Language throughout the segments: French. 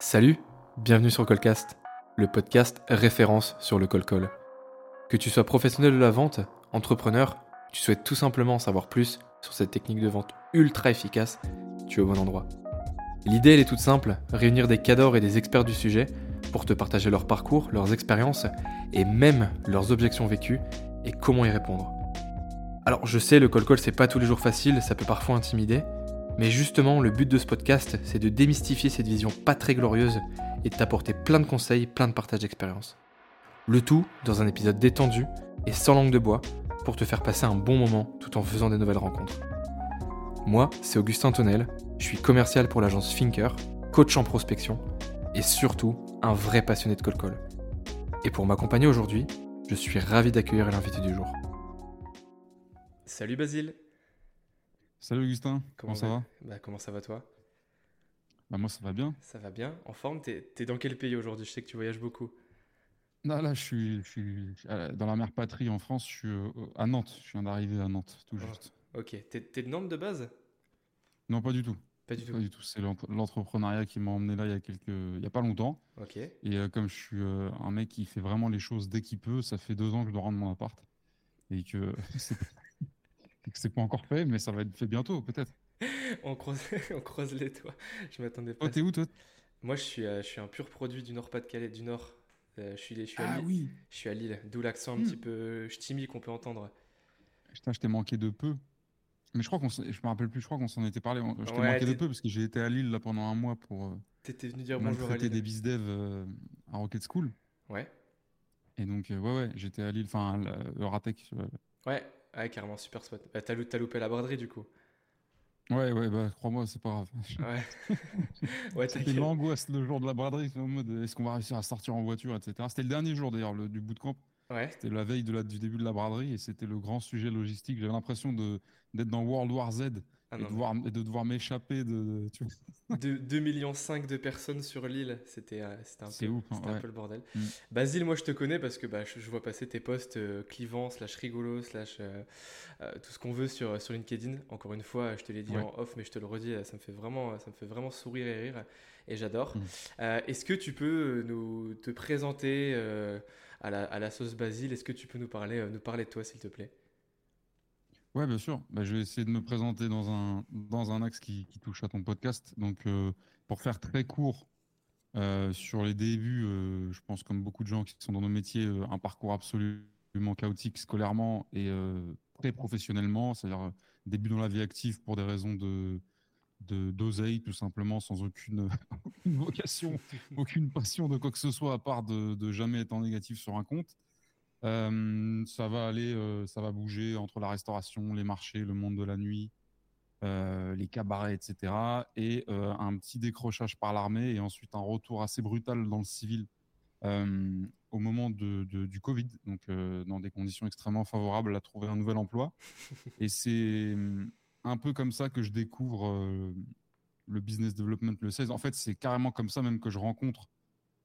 Salut, bienvenue sur Colcast, le podcast référence sur le col-col. Que tu sois professionnel de la vente, entrepreneur, tu souhaites tout simplement en savoir plus sur cette technique de vente ultra efficace, tu es au bon endroit. L'idée elle est toute simple, réunir des cadors et des experts du sujet pour te partager leur parcours, leurs expériences et même leurs objections vécues et comment y répondre. Alors je sais, le col-col c'est pas tous les jours facile, ça peut parfois intimider, mais justement le but de ce podcast c'est de démystifier cette vision pas très glorieuse et de t'apporter plein de conseils, plein de partages d'expérience. Le tout dans un épisode détendu et sans langue de bois pour te faire passer un bon moment tout en faisant des nouvelles rencontres. Moi, c'est Augustin Tonnel, je suis commercial pour l'agence Finker, coach en prospection et surtout un vrai passionné de col-col. Et pour m'accompagner aujourd'hui, je suis ravi d'accueillir l'invité du jour. Salut Basile. Salut Augustin, comment, ça va, bah, Comment ça va toi? Bah, Moi ça va bien. Ça va bien, en forme? T'es es dans quel pays aujourd'hui? Je sais que tu voyages beaucoup. Là, là je, suis, je suis dans la mère patrie en France, je suis euh, à Nantes, je viens d'arriver à Nantes, tout oh, juste. ok, t'es de Nantes de base? Non, pas du tout. Pas du tout. Pas du tout. C'est l'entrepreneuriat qui m'a emmené là il y a quelques, il y a pas longtemps. Ok. Et euh, comme je suis euh, un mec qui fait vraiment les choses dès qu'il peut, ça fait deux ans que je dois rendre mon appart et que c'est pas encore fait, mais ça va être fait bientôt peut-être. on, croise, on croise les doigts. Je m'attendais pas. Oh, t'es où toi? Moi, je suis, euh, je suis un pur produit du Nord-Pas-de-Calais, du Nord. je suis, je suis à ah Lille. oui. Je suis à Lille, d'où l'accent un hmm. petit peu ch'timi qu'on peut entendre. Putain, je t'ai manqué de peu. Mais je crois qu'on, je me rappelle plus, je crois qu'on s'en était parlé. Je t'ai manqué de peu parce que j'ai été à Lille là pendant un mois pour. Euh, T'étais venu dire bonjour à Lille. des bizdev euh, à Rocket School. Ouais. Et donc, euh, ouais, ouais, j'étais à Lille, enfin, le Ratec. Ouais, ouais, carrément, super spot. Bah, t'as, loupé la braderie du coup. Ouais, ouais, bah, crois-moi, c'est pas grave. Ouais. ouais C'était l'angoisse le jour de la braderie, en mode est-ce qu'on va réussir à sortir en voiture, etc. C'était le dernier jour d'ailleurs du bootcamp. Ouais. C'était la veille de la, du début de la braderie et c'était le grand sujet logistique. J'avais l'impression de, d'être dans World War Z ah et, de devoir, de devoir m'échapper de. de 2 millions de personnes sur l'île, c'était euh, un, peu, ouf, hein, un peu le bordel. Mm. Basile, moi je te connais parce que bah, je, vois passer tes posts euh, clivants, slash rigolo, slash euh, tout ce qu'on veut sur, sur LinkedIn. Encore une fois, je te l'ai dit en off, mais je te le redis, ça me fait vraiment, ça me fait vraiment sourire et rire et j'adore. Mm. Est-ce que tu peux nous, te présenter à la, à, la, sauce Basile? Est-ce que tu peux nous parler, nous parler de toi s'il te plaît? Ouais, bien sûr. Bah, je vais essayer de me présenter dans un, dans un axe qui, touche à ton podcast. Donc, euh, pour faire très court, euh, sur les débuts, euh, je pense comme beaucoup de gens qui sont dans nos métiers, un parcours absolument chaotique scolairement et très professionnellement, c'est-à-dire début dans la vie active pour des raisons de d'oseille tout simplement sans aucune, aucune vocation, aucune passion de quoi que ce soit à part de, de jamais être en négatif sur un compte. Euh, ça va aller, euh, ça va bouger entre la restauration, les marchés, le monde de la nuit, euh, les cabarets, etc. Et un petit décrochage par l'armée et ensuite un retour assez brutal dans le civil au moment de, du Covid, donc dans des conditions extrêmement favorables à trouver un nouvel emploi. Et c'est un peu comme ça que je découvre le business development, le 16. En fait, c'est carrément comme ça même que je rencontre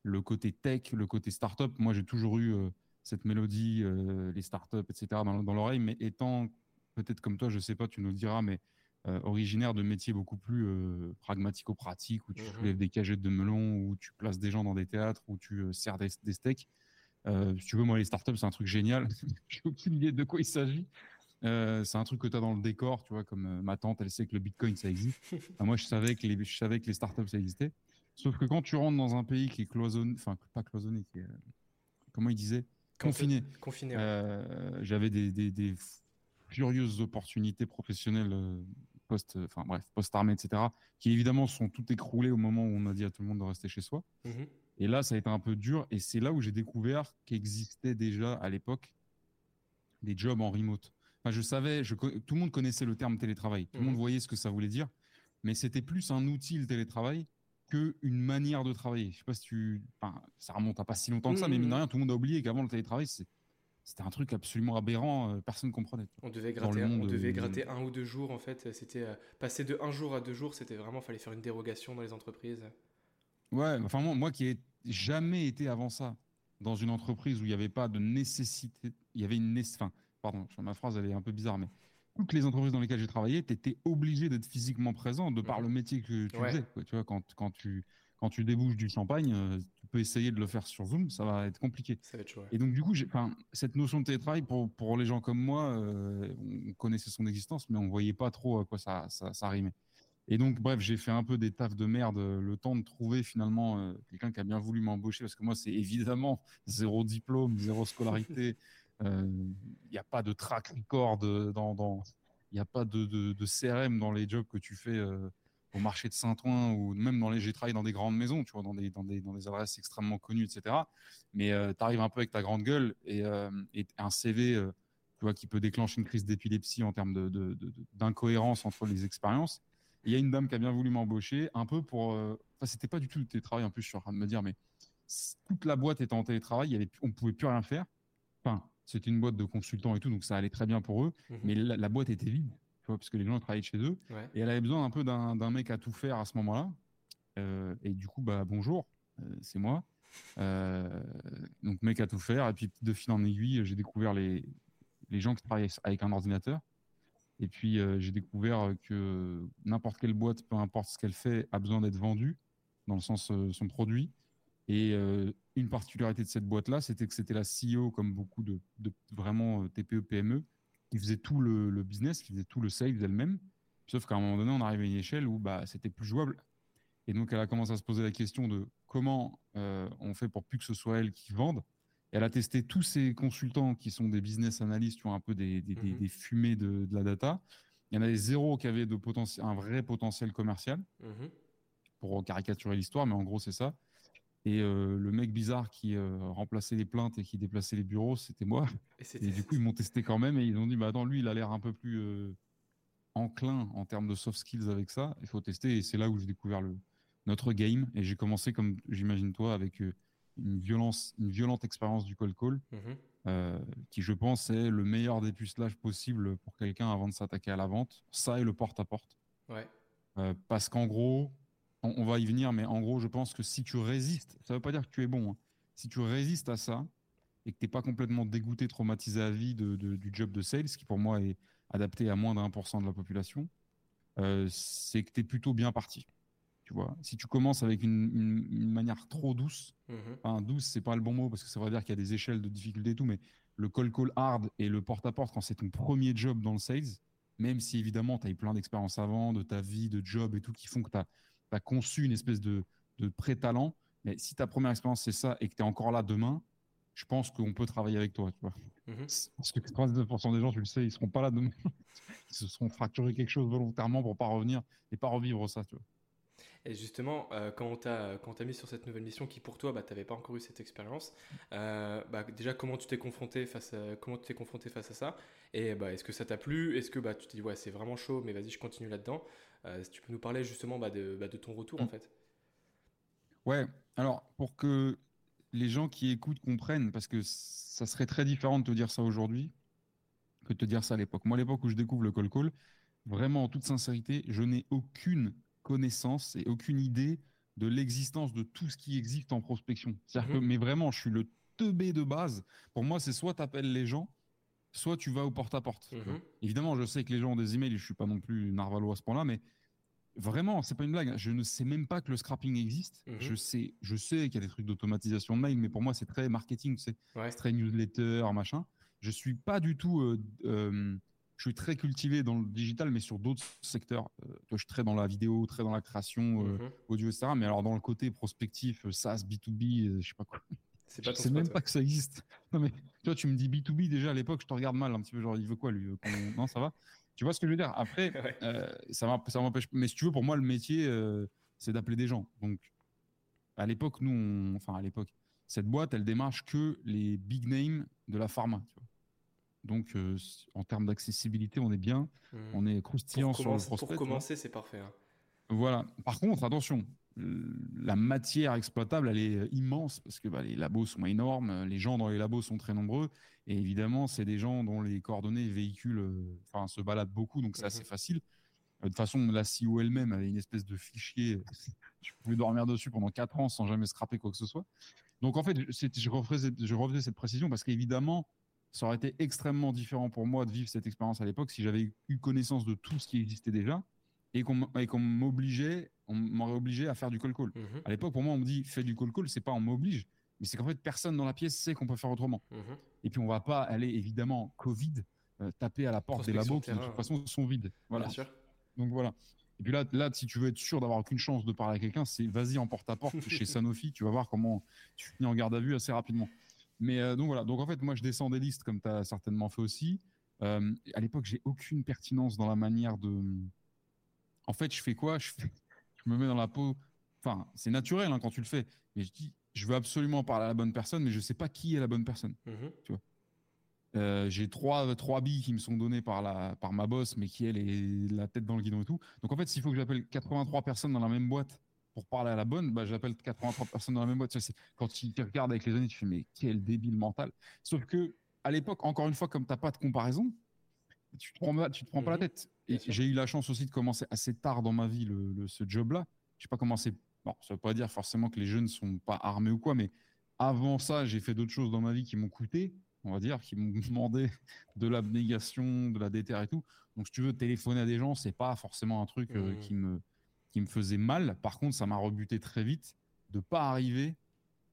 le côté tech, le côté startup. Moi, j'ai toujours eu cette mélodie, euh, les startups, etc. dans, dans l'oreille, mais étant peut-être comme toi, je sais pas, tu nous diras, mais euh, originaire de métiers beaucoup plus euh, pragmatico-pratiques, où tu mmh soulèves des cagettes de melon, où tu places des gens dans des théâtres, où tu sers des, steaks. si tu veux, moi, les startups, c'est un truc génial. J'ai aucune idée de quoi il s'agit. c'est un truc que tu as dans le décor, tu vois, comme ma tante, elle sait que le Bitcoin, ça existe. moi, je savais, que les, je savais que les startups, ça existait. Sauf que quand tu rentres dans un pays qui est cloisonné, enfin, pas cloisonné, qui est, comment il disait? Confiné. Confiné. Euh, j'avais des, des, furieuses opportunités professionnelles euh, post, enfin bref, post-armée, etc., qui évidemment sont toutes écroulées au moment où on a dit à tout le monde de rester chez soi. Mhm. Et là, ça a été un peu dur. Et c'est là où j'ai découvert qu'existait déjà à l'époque des jobs en remote. Enfin, je savais, je, tout le monde connaissait le terme télétravail. Tout le monde mhm. voyait ce que ça voulait dire. Mais c'était plus un outil, le télétravail, une manière de travailler. Je sais pas si tu. Enfin, ça remonte à pas si longtemps que ça, mais mine de mmh. rien, tout le monde a oublié qu'avant le télétravail, c'était un truc absolument aberrant, euh, personne ne comprenait. On devait gratter, on devait gratter un ou deux jours en fait. C'était euh, passer de un jour à deux jours, c'était vraiment fallait faire une dérogation dans les entreprises. Ouais, enfin moi, moi qui ai jamais été avant ça dans une entreprise où il n'y avait pas de nécessité, il y avait une enfin, pardon, ma phrase elle est un peu bizarre, mais toutes les entreprises dans lesquelles j'ai travaillé, tu étais obligé d'être physiquement présent de par mmh. le métier que tu faisais. Tu vois, quand, quand tu quand tu débouches du champagne, euh, tu peux essayer de le faire sur Zoom, ça va être compliqué. Ça va être. Et donc, du coup, cette notion de télétravail, pour, pour les gens comme moi, euh, on connaissait son existence, mais on voyait pas trop à quoi ça, ça, ça rimait. Et donc, bref, j'ai fait un peu des tafs de merde, le temps de trouver finalement euh, quelqu'un qui a bien voulu m'embaucher, parce que moi, c'est évidemment zéro diplôme, zéro scolarité. Il n'y a pas de track record dans. Il n'y a pas de, CRM dans les jobs que tu fais au marché de Saint-Ouen ou même dans les. J'ai travaillé dans des grandes maisons, tu vois, dans des, dans des, dans des adresses extrêmement connues, etc. Mais euh, tu arrives un peu avec ta grande gueule et, euh, et un CV euh, tu vois, qui peut déclencher une crise d'épilepsie en termes d'incohérence entre les expériences. Il y a une dame qui a bien voulu m'embaucher, un peu pour. Enfin, c'était pas du tout le télétravail, en plus, je suis en train de me dire, mais toute la boîte était en télétravail, il y avait, on ne pouvait plus rien faire. Enfin, c'était une boîte de consultants et tout, donc ça allait très bien pour eux, mmh mais la, la boîte était vide parce que les gens travaillaient chez eux. Et elle avait besoin un peu d'un mec à tout faire à ce moment-là. Euh, et du coup, bah, bonjour, euh, c'est moi. Euh, donc, mec à tout faire. Et puis, de fil en aiguille, j'ai découvert les, les gens qui travaillent avec un ordinateur. Et puis, j'ai découvert que n'importe quelle boîte, peu importe ce qu'elle fait, a besoin d'être vendue, dans le sens son produit. Et une particularité de cette boîte-là, c'était que c'était la CEO, comme beaucoup de, de vraiment TPE, PME, qui faisait tout le, business, qui faisait tout le sales elle-même. Sauf qu'à un moment donné, on arrive à une échelle où bah, c'était plus jouable. Et donc, elle a commencé à se poser la question de comment euh, on fait pour plus que ce soit elle qui vende. Et elle a testé tous ces consultants qui sont des business analysts, qui ont un peu des, des, mhm. fumées de, la data. Il y en avait zéro qui avait de un vrai potentiel commercial, mhm. pour caricaturer l'histoire, mais en gros, c'est ça. Et euh, le mec bizarre qui euh, remplaçait les plaintes et qui déplaçait les bureaux, c'était moi. Et, du coup, ils m'ont testé quand même et ils ont dit, bah attends, lui, il a l'air un peu plus euh, enclin en termes de soft skills avec ça. Il faut tester. Et c'est là où j'ai découvert le, notre game. Et j'ai commencé, comme j'imagine toi, avec une, violence, une violente expérience du call call, mmh qui, je pense, est le meilleur dépustelages possible pour quelqu'un avant de s'attaquer à la vente. Ça et le porte-à-porte. Ouais. parce qu'en gros, on, va y venir, mais en gros, je pense que si tu résistes, ça ne veut pas dire que tu es bon, hein. si tu résistes à ça et que tu n'es pas complètement dégoûté, traumatisé à vie de, du job de sales, qui pour moi est adapté à moins d'un pour cent de la population, euh, c'est que tu es plutôt bien parti. Tu vois, si tu commences avec une, manière trop douce, mmh enfin douce, c'est pas le bon mot parce que ça veut dire qu'il y a des échelles de difficulté et tout, mais le call call hard et le porte-à-porte quand c'est ton premier job dans le sales, même si évidemment tu as eu plein d'expériences avant, de ta vie, de job et tout, qui font que tu as as conçu une espèce de, de pré-talent. Mais si ta première expérience, c'est ça et que tu es encore là demain, je pense qu'on peut travailler avec toi. Tu vois. Mhm. Parce que 99% des gens, tu le sais, ils seront pas là demain. ils se seront fracturés quelque chose volontairement pour pas revenir et pas revivre ça. Tu vois. Et justement, euh, quand on t'a mis sur cette nouvelle mission qui pour toi, bah, tu n'avais pas encore eu cette expérience, euh, bah, déjà comment tu t'es confronté face à, comment tu t'es confronté face à ça? Et bah, est-ce que ça t'a plu? Est-ce que bah, tu te dis ouais c'est vraiment chaud, mais vas-y je continue là-dedans Si tu peux nous parler justement bah, de, bah, de, ton retour en mm. fait. Ouais. Alors pour que les gens qui écoutent comprennent, parce que ça serait très différent de te dire ça aujourd'hui que de te dire ça à l'époque. Moi à l'époque où je découvre le call call, vraiment en toute sincérité, je n'ai aucune connaissance et aucune idée de l'existence de tout ce qui existe en prospection. C'est-à-dire que, mhm. mais vraiment, je suis le teubé de base. Pour moi, c'est soit tu appelles les gens, soit tu vas au porte-à-porte. Mhm. Évidemment, je sais que les gens ont des emails, je suis pas non plus narvalois à ce point-là, mais vraiment, c'est pas une blague. Je ne sais même pas que le scrapping existe. Mhm. Je sais, je sais qu'il y a des trucs d'automatisation de mail, mais pour moi, c'est très marketing, c'est très newsletter, machin. Je suis pas du tout euh, euh, je suis très cultivé dans le digital, mais sur d'autres secteurs. Euh, je suis très dans la vidéo, très dans la création mhm. audio, etc. Mais alors dans le côté prospectif, SaaS, B2B, je sais pas quoi. C'est pas sais même pas que ça existe. Non mais toi, tu me dis B2B déjà à l'époque, je te regarde mal un petit peu. Genre, il veut quoi lui Non, ça va? Tu vois ce que je veux dire? Après, ça ça m'empêche. Mais si tu veux, pour moi, le métier, c'est d'appeler des gens. Donc, à l'époque, nous, enfin à l'époque, cette boîte, elle démarche que les big names de la pharma. Tu vois. Donc, euh, en termes d'accessibilité, on est bien. Hmm. On est croustillant sur le prospect. Pour commencer, c'est parfait. Hein. Voilà. Par contre, attention, la matière exploitable, elle est immense parce que bah, les labos sont énormes, les gens dans les labos sont très nombreux. Et évidemment, c'est des gens dont les coordonnées véhiculent, euh, enfin, se baladent beaucoup, donc c'est assez mhm. facile. Euh, de toute façon, la CEO elle-même avait une espèce de fichier. Je pouvais dormir dessus pendant quatre ans sans jamais scraper quoi que ce soit. Donc, en fait, je refaisais, je refaisais cette précision parce qu'évidemment, ça aurait été extrêmement différent pour moi de vivre cette expérience à l'époque si j'avais eu connaissance de tout ce qui existait déjà. Et qu'on m'obligeait, on m'aurait obligé à faire du call call. Mhm. À l'époque, pour moi, on me dit fais du call call, c'est pas on m'oblige, mais c'est qu'en fait personne dans la pièce sait qu'on peut faire autrement. Mhm. Et puis on va pas aller évidemment Covid euh, taper à la porte des labos qui de toute façon sont vides. Voilà. Bien sûr. Donc voilà. Et puis là, là, si tu veux être sûr d'avoir aucune chance de parler à quelqu'un, c'est vas-y en porte-à-porte chez Sanofi, tu vas voir comment tu finis en garde à vue assez rapidement. Mais euh, donc voilà. Donc en fait, moi, je descends des listes comme tu as certainement fait aussi. Euh, à l'époque, j'ai aucune pertinence dans la manière de. En fait, je fais quoi? Je, fais- je me mets dans la peau. Enfin, c'est naturel hein, quand tu le fais. Mais je dis, je veux absolument parler à la bonne personne, mais je sais pas qui est la bonne personne. Mhm. Euh, j'ai trois, trois billes qui me sont données par, la, par ma boss, mais qui elle est la tête dans le guidon et tout. Donc en fait, s'il faut que j'appelle 83 personnes dans la même boîte pour parler à la bonne, bah, j'appelle 83 personnes dans la même boîte. Tu c'est- Quand tu tu regardes avec les années, tu fais mais quel débile mental. Sauf que à l'époque, encore une fois, comme t'as pas de comparaison, tu te prends, tu te prends pas la Mhm. tête. Et j'ai eu la chance aussi de commencer assez tard dans ma vie le, le- ce job-là. J'ai pas commencé. Bon, ça veut pas dire forcément que les jeunes sont pas armés ou quoi, mais avant ça, j'ai fait d'autres choses dans ma vie qui m'ont coûté, on va dire, qui m'ont demandé de l'abnégation, de la déterre et tout. Donc, si tu veux téléphoner à des gens, c'est pas forcément un truc euh, Mhm. qui me qui me faisait mal. Par contre, ça m'a rebuté très vite de pas arriver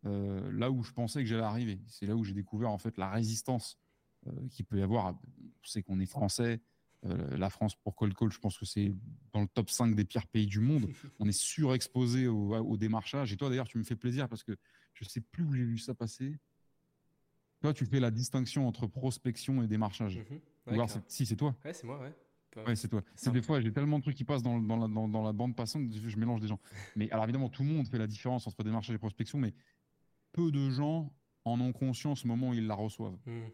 euh, là où je pensais que j'allais arriver. C'est là où j'ai découvert en fait la résistance euh, qu'il peut y avoir. Sait qu'on est français. Euh, la France pour Call Call, je pense que c'est dans le top 5 des pires pays du monde. On est surexposé au, au démarchage. Et toi, d'ailleurs, tu me fais plaisir parce que je sais plus où j'ai vu ça passer. Toi, tu fais la distinction entre prospection et démarchage. Mhm. Ouais, c'est- si, c'est toi. Ouais, c'est moi, ouais. C'est toi. C'est C'est des fois, j'ai tellement de trucs qui passent dans, dans la, dans, dans la bande passante, je mélange des gens. Mais alors évidemment, tout le monde fait la différence entre démarchage et prospection, mais peu de gens en ont conscience au moment où ils la reçoivent. Mhm.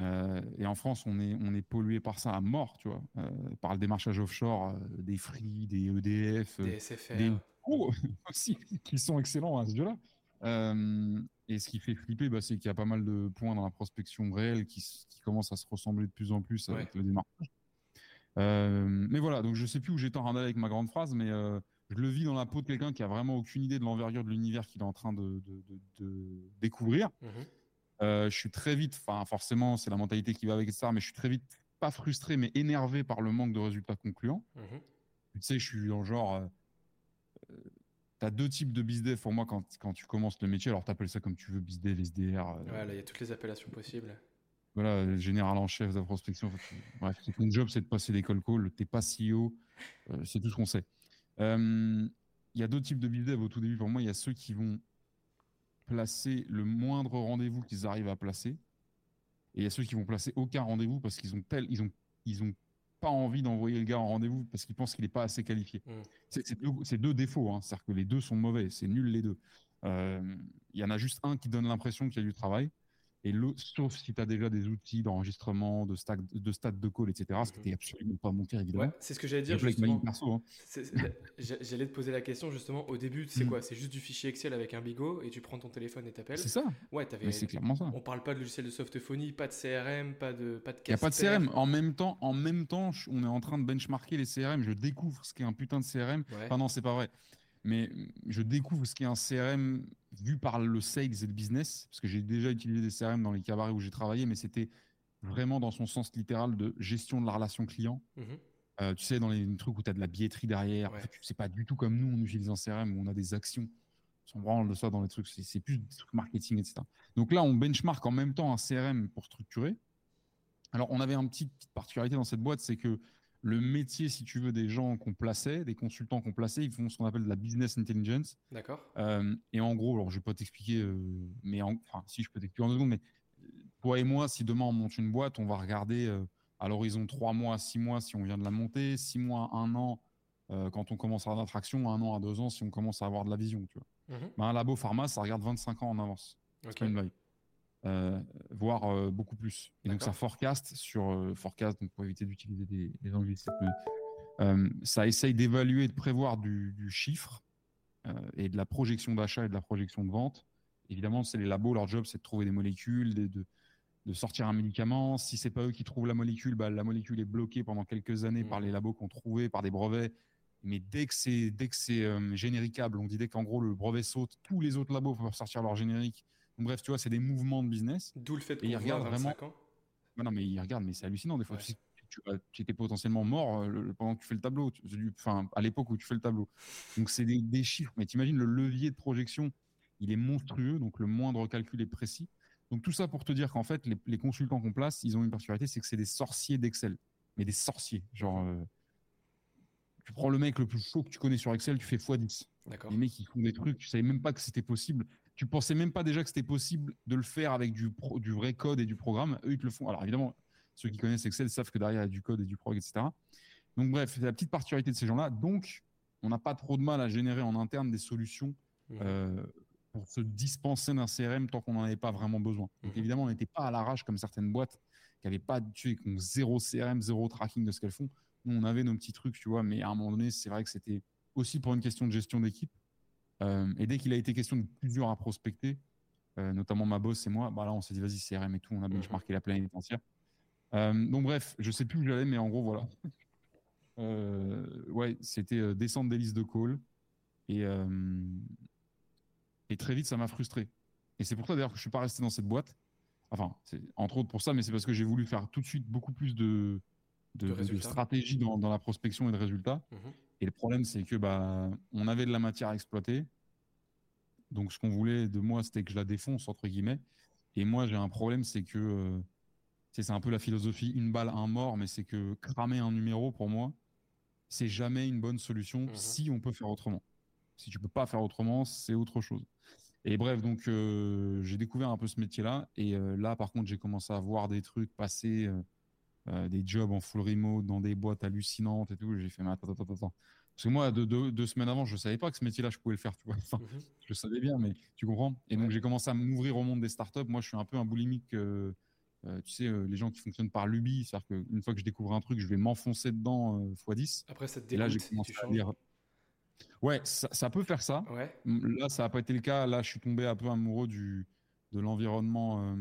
Euh, et en France, on est, on est pollué par ça à mort, tu vois, euh, par le démarchage offshore, euh, des Free, des EDF, Des SFR. des oh, aussi, qui sont excellents à ce jeu-là. Et ce qui fait flipper, bah, c'est qu'il y a pas mal de points dans la prospection réelle qui, commencent à se ressembler de plus en plus avec le démarchage. Mais voilà, donc je sais plus où j'étais en train d'aller avec ma grande phrase, mais je le vis dans la peau de quelqu'un qui a vraiment aucune idée de l'envergure de l'univers qu'il est en train de, de- de- de découvrir. Mhm. Euh, je suis très vite, enfin forcément c'est la mentalité qui va avec ça, mais je suis très vite pas frustré mais énervé par le manque de résultats concluants. Mhm. Tu sais, je suis dans le genre, euh, euh, t'as deux types de bizdev pour moi quand, quand tu commences le métier. Alors t'appelles ça comme tu veux, bizdev, SDR, euh, Ouais, là, il y a toutes les appellations possibles. voilà, général en chef de la prospection. Bref, ton job, c'est de passer des call calls. T'es pas CEO, euh, c'est tout ce qu'on sait. Euh, Il y a deux types de bizdev au tout début. Pour moi, il y a ceux qui vont placer le moindre rendez-vous qu'ils arrivent à placer, et il y a ceux qui vont placer aucun rendez-vous parce qu'ils ont tel, ils ont, ils ont pas envie d'envoyer le gars en rendez-vous parce qu'ils pensent qu'il n'est pas assez qualifié. Mm. C'est deux défauts, hein. c'est-à-dire que les deux sont mauvais, c'est nul les deux. Euh, Il y en a juste un qui donne l'impression qu'il y a du travail, et sauf si tu as déjà des outils d'enregistrement, de, stack, de stats de call, etc., ce qui Mhm. n'était absolument pas mon cas, évidemment. Ouais, c'est ce que j'allais dire justement. hein. J'allais te poser la question justement. Au début, c'est Mm. quoi C'est juste du fichier Excel avec un bigot et tu prends ton téléphone et t'appelles. C'est ça, Ouais, t'avais. c'est clairement ça. On parle pas de logiciel de softophonie, pas de CRM, pas de pas de. Il n'y a pas de. CRM. En même temps, en même temps, on est en train de benchmarker les CRM. Je découvre ce qu'est un putain de CRM. Ouais. Enfin non, c'est pas vrai. Mais je découvre ce qu'est un CRM vu par le sales et le business, parce que j'ai déjà utilisé des CRM dans les cabarets où j'ai travaillé, mais c'était vraiment dans son sens littéral de gestion de la relation client. Mhm. Euh, tu sais, dans les trucs où tu as de la billetterie derrière, Ouais. en fait, c'est pas du tout comme nous, on utilise un CRM où on a des actions. On s'en branle de ça dans les trucs, c'est plus des trucs marketing, etc. Donc là, on benchmark en même temps un CRM pour structurer. Alors, on avait une petite particularité dans cette boîte, c'est que le métier, si tu veux, des gens qu'on plaçait, des consultants qu'on plaçait, ils font ce qu'on appelle de la business intelligence. D'accord. Euh, et en gros, alors je vais pas t'expliquer, euh, mais en- enfin, si je peux t'expliquer en deux secondes, mais euh, toi et moi, si demain on monte une boîte, on va regarder euh, à l'horizon trois mois, six mois si on vient de la monter, six mois, un an quand on commence à avoir d'attraction, un an à deux ans si on commence à avoir de la vision. Tu vois. Mhm. Ben, un labo pharma, ça regarde 25 ans en avance. C'est pas une blague. Euh, voire euh, beaucoup plus. Et donc ça forecast sur euh, forecast, donc pour éviter d'utiliser des, des anglicismes, ça essaye d'évaluer et de prévoir du, du chiffre et de la projection d'achat et de la projection de vente. Évidemment, c'est les labos, leur job c'est de trouver des molécules, de, de, de sortir un médicament. Si c'est pas eux qui trouvent la molécule, bah, la molécule est bloquée pendant quelques années par les labos qui ont trouvé, par des brevets. Mais dès que c'est dès que c'est généricable, on dit dès qu'en gros le brevet saute, tous les autres labos peuvent sortir leur générique. Donc, bref, tu vois, c'est des mouvements de business. D'où le fait il qu'on regarde 25 ans. Ouais, non, mais ils regardent, mais c'est hallucinant des fois. Ouais. Tu, sais, tu, étais potentiellement mort euh, pendant que tu fais le tableau, enfin, à l'époque où tu fais le tableau. Donc, c'est des, chiffres, mais t'imagines le levier de projection, il est monstrueux, donc le moindre calcul est précis. Donc, tout ça pour te dire qu'en fait, les, consultants qu'on place, ils ont une particularité, c'est que c'est des sorciers d'Excel. Mais des sorciers. Genre, euh, tu prends le mec le plus chaud que tu connais sur Excel, tu fais x10. Les mecs, ils font des trucs, tu savais même pas que c'était possible. Tu pensais même pas déjà que c'était possible de le faire avec du, du vrai code et du programme. Eux, ils te le font. Alors, évidemment, ceux qui connaissent Excel savent que derrière, il y a du code et du prog, etc. Donc, bref, c'est la petite particularité de ces gens-là. Donc, on n'a pas trop de mal à générer en interne des solutions mmh. euh, pour se dispenser d'un CRM tant qu'on n'en avait pas vraiment besoin. Donc, mmh. évidemment, on n'était pas à l'arrache comme certaines boîtes qui n'avaient pas tué, qui ont zéro CRM, zéro tracking de ce qu'elles font. Nous, on avait nos petits trucs, tu vois, mais à un moment donné, c'est vrai que c'était aussi pour une question de gestion d'équipe. Euh, et dès qu'il a été question de plus dur à prospecter, euh, notamment ma boss et moi, bah là, on s'est dit, vas-y, CRM et tout, on a benchmarké la planète entière. Euh, donc bref, je sais plus où j'allais, mais en gros voilà. Ouais, c'était descendre des listes de call et et très vite ça m'a frustré. Et c'est pour ça d'ailleurs que je suis pas resté dans cette boîte. Enfin, c'est entre autres pour ça, mais c'est parce que j'ai voulu faire tout de suite beaucoup plus de de, stratégie dans, dans, la prospection et de résultats. Mhm. Et le problème, c'est que bah on avait de la matière à exploiter. Donc ce qu'on voulait de moi, c'était que je la défonce entre guillemets. Et moi, j'ai un problème, c'est que c'est un peu la philosophie une balle, un mort, mais c'est que cramer un numéro, pour moi, c'est jamais une bonne solution mhm. si on peut faire autrement. Si tu peux pas faire autrement, c'est autre chose. Et bref, donc euh, j'ai découvert un peu ce métier-là. Et euh, là, par contre, j'ai commencé à voir des trucs passer, euh, des jobs en full remote dans des boîtes hallucinantes et tout. J'ai fait, mais attends, attends, attends. Parce que moi, deux, semaines avant, je savais pas que ce métier-là, je pouvais le faire. Tu vois mhm. Je le savais bien, mais tu comprends. Et donc, j'ai commencé à m'ouvrir au monde des startups. Moi, je suis un peu un boulimique euh, tu sais, euh, les gens qui fonctionnent par lubie, c'est-à-dire qu'une fois que je découvre un truc, je vais m'enfoncer dedans x10. Euh, Après, ça te là, j'ai commencé à lire. Ouais, ça, peut faire ça. Là, ça n'a pas été le cas. Là, je suis tombé un peu amoureux du, de l'environnement.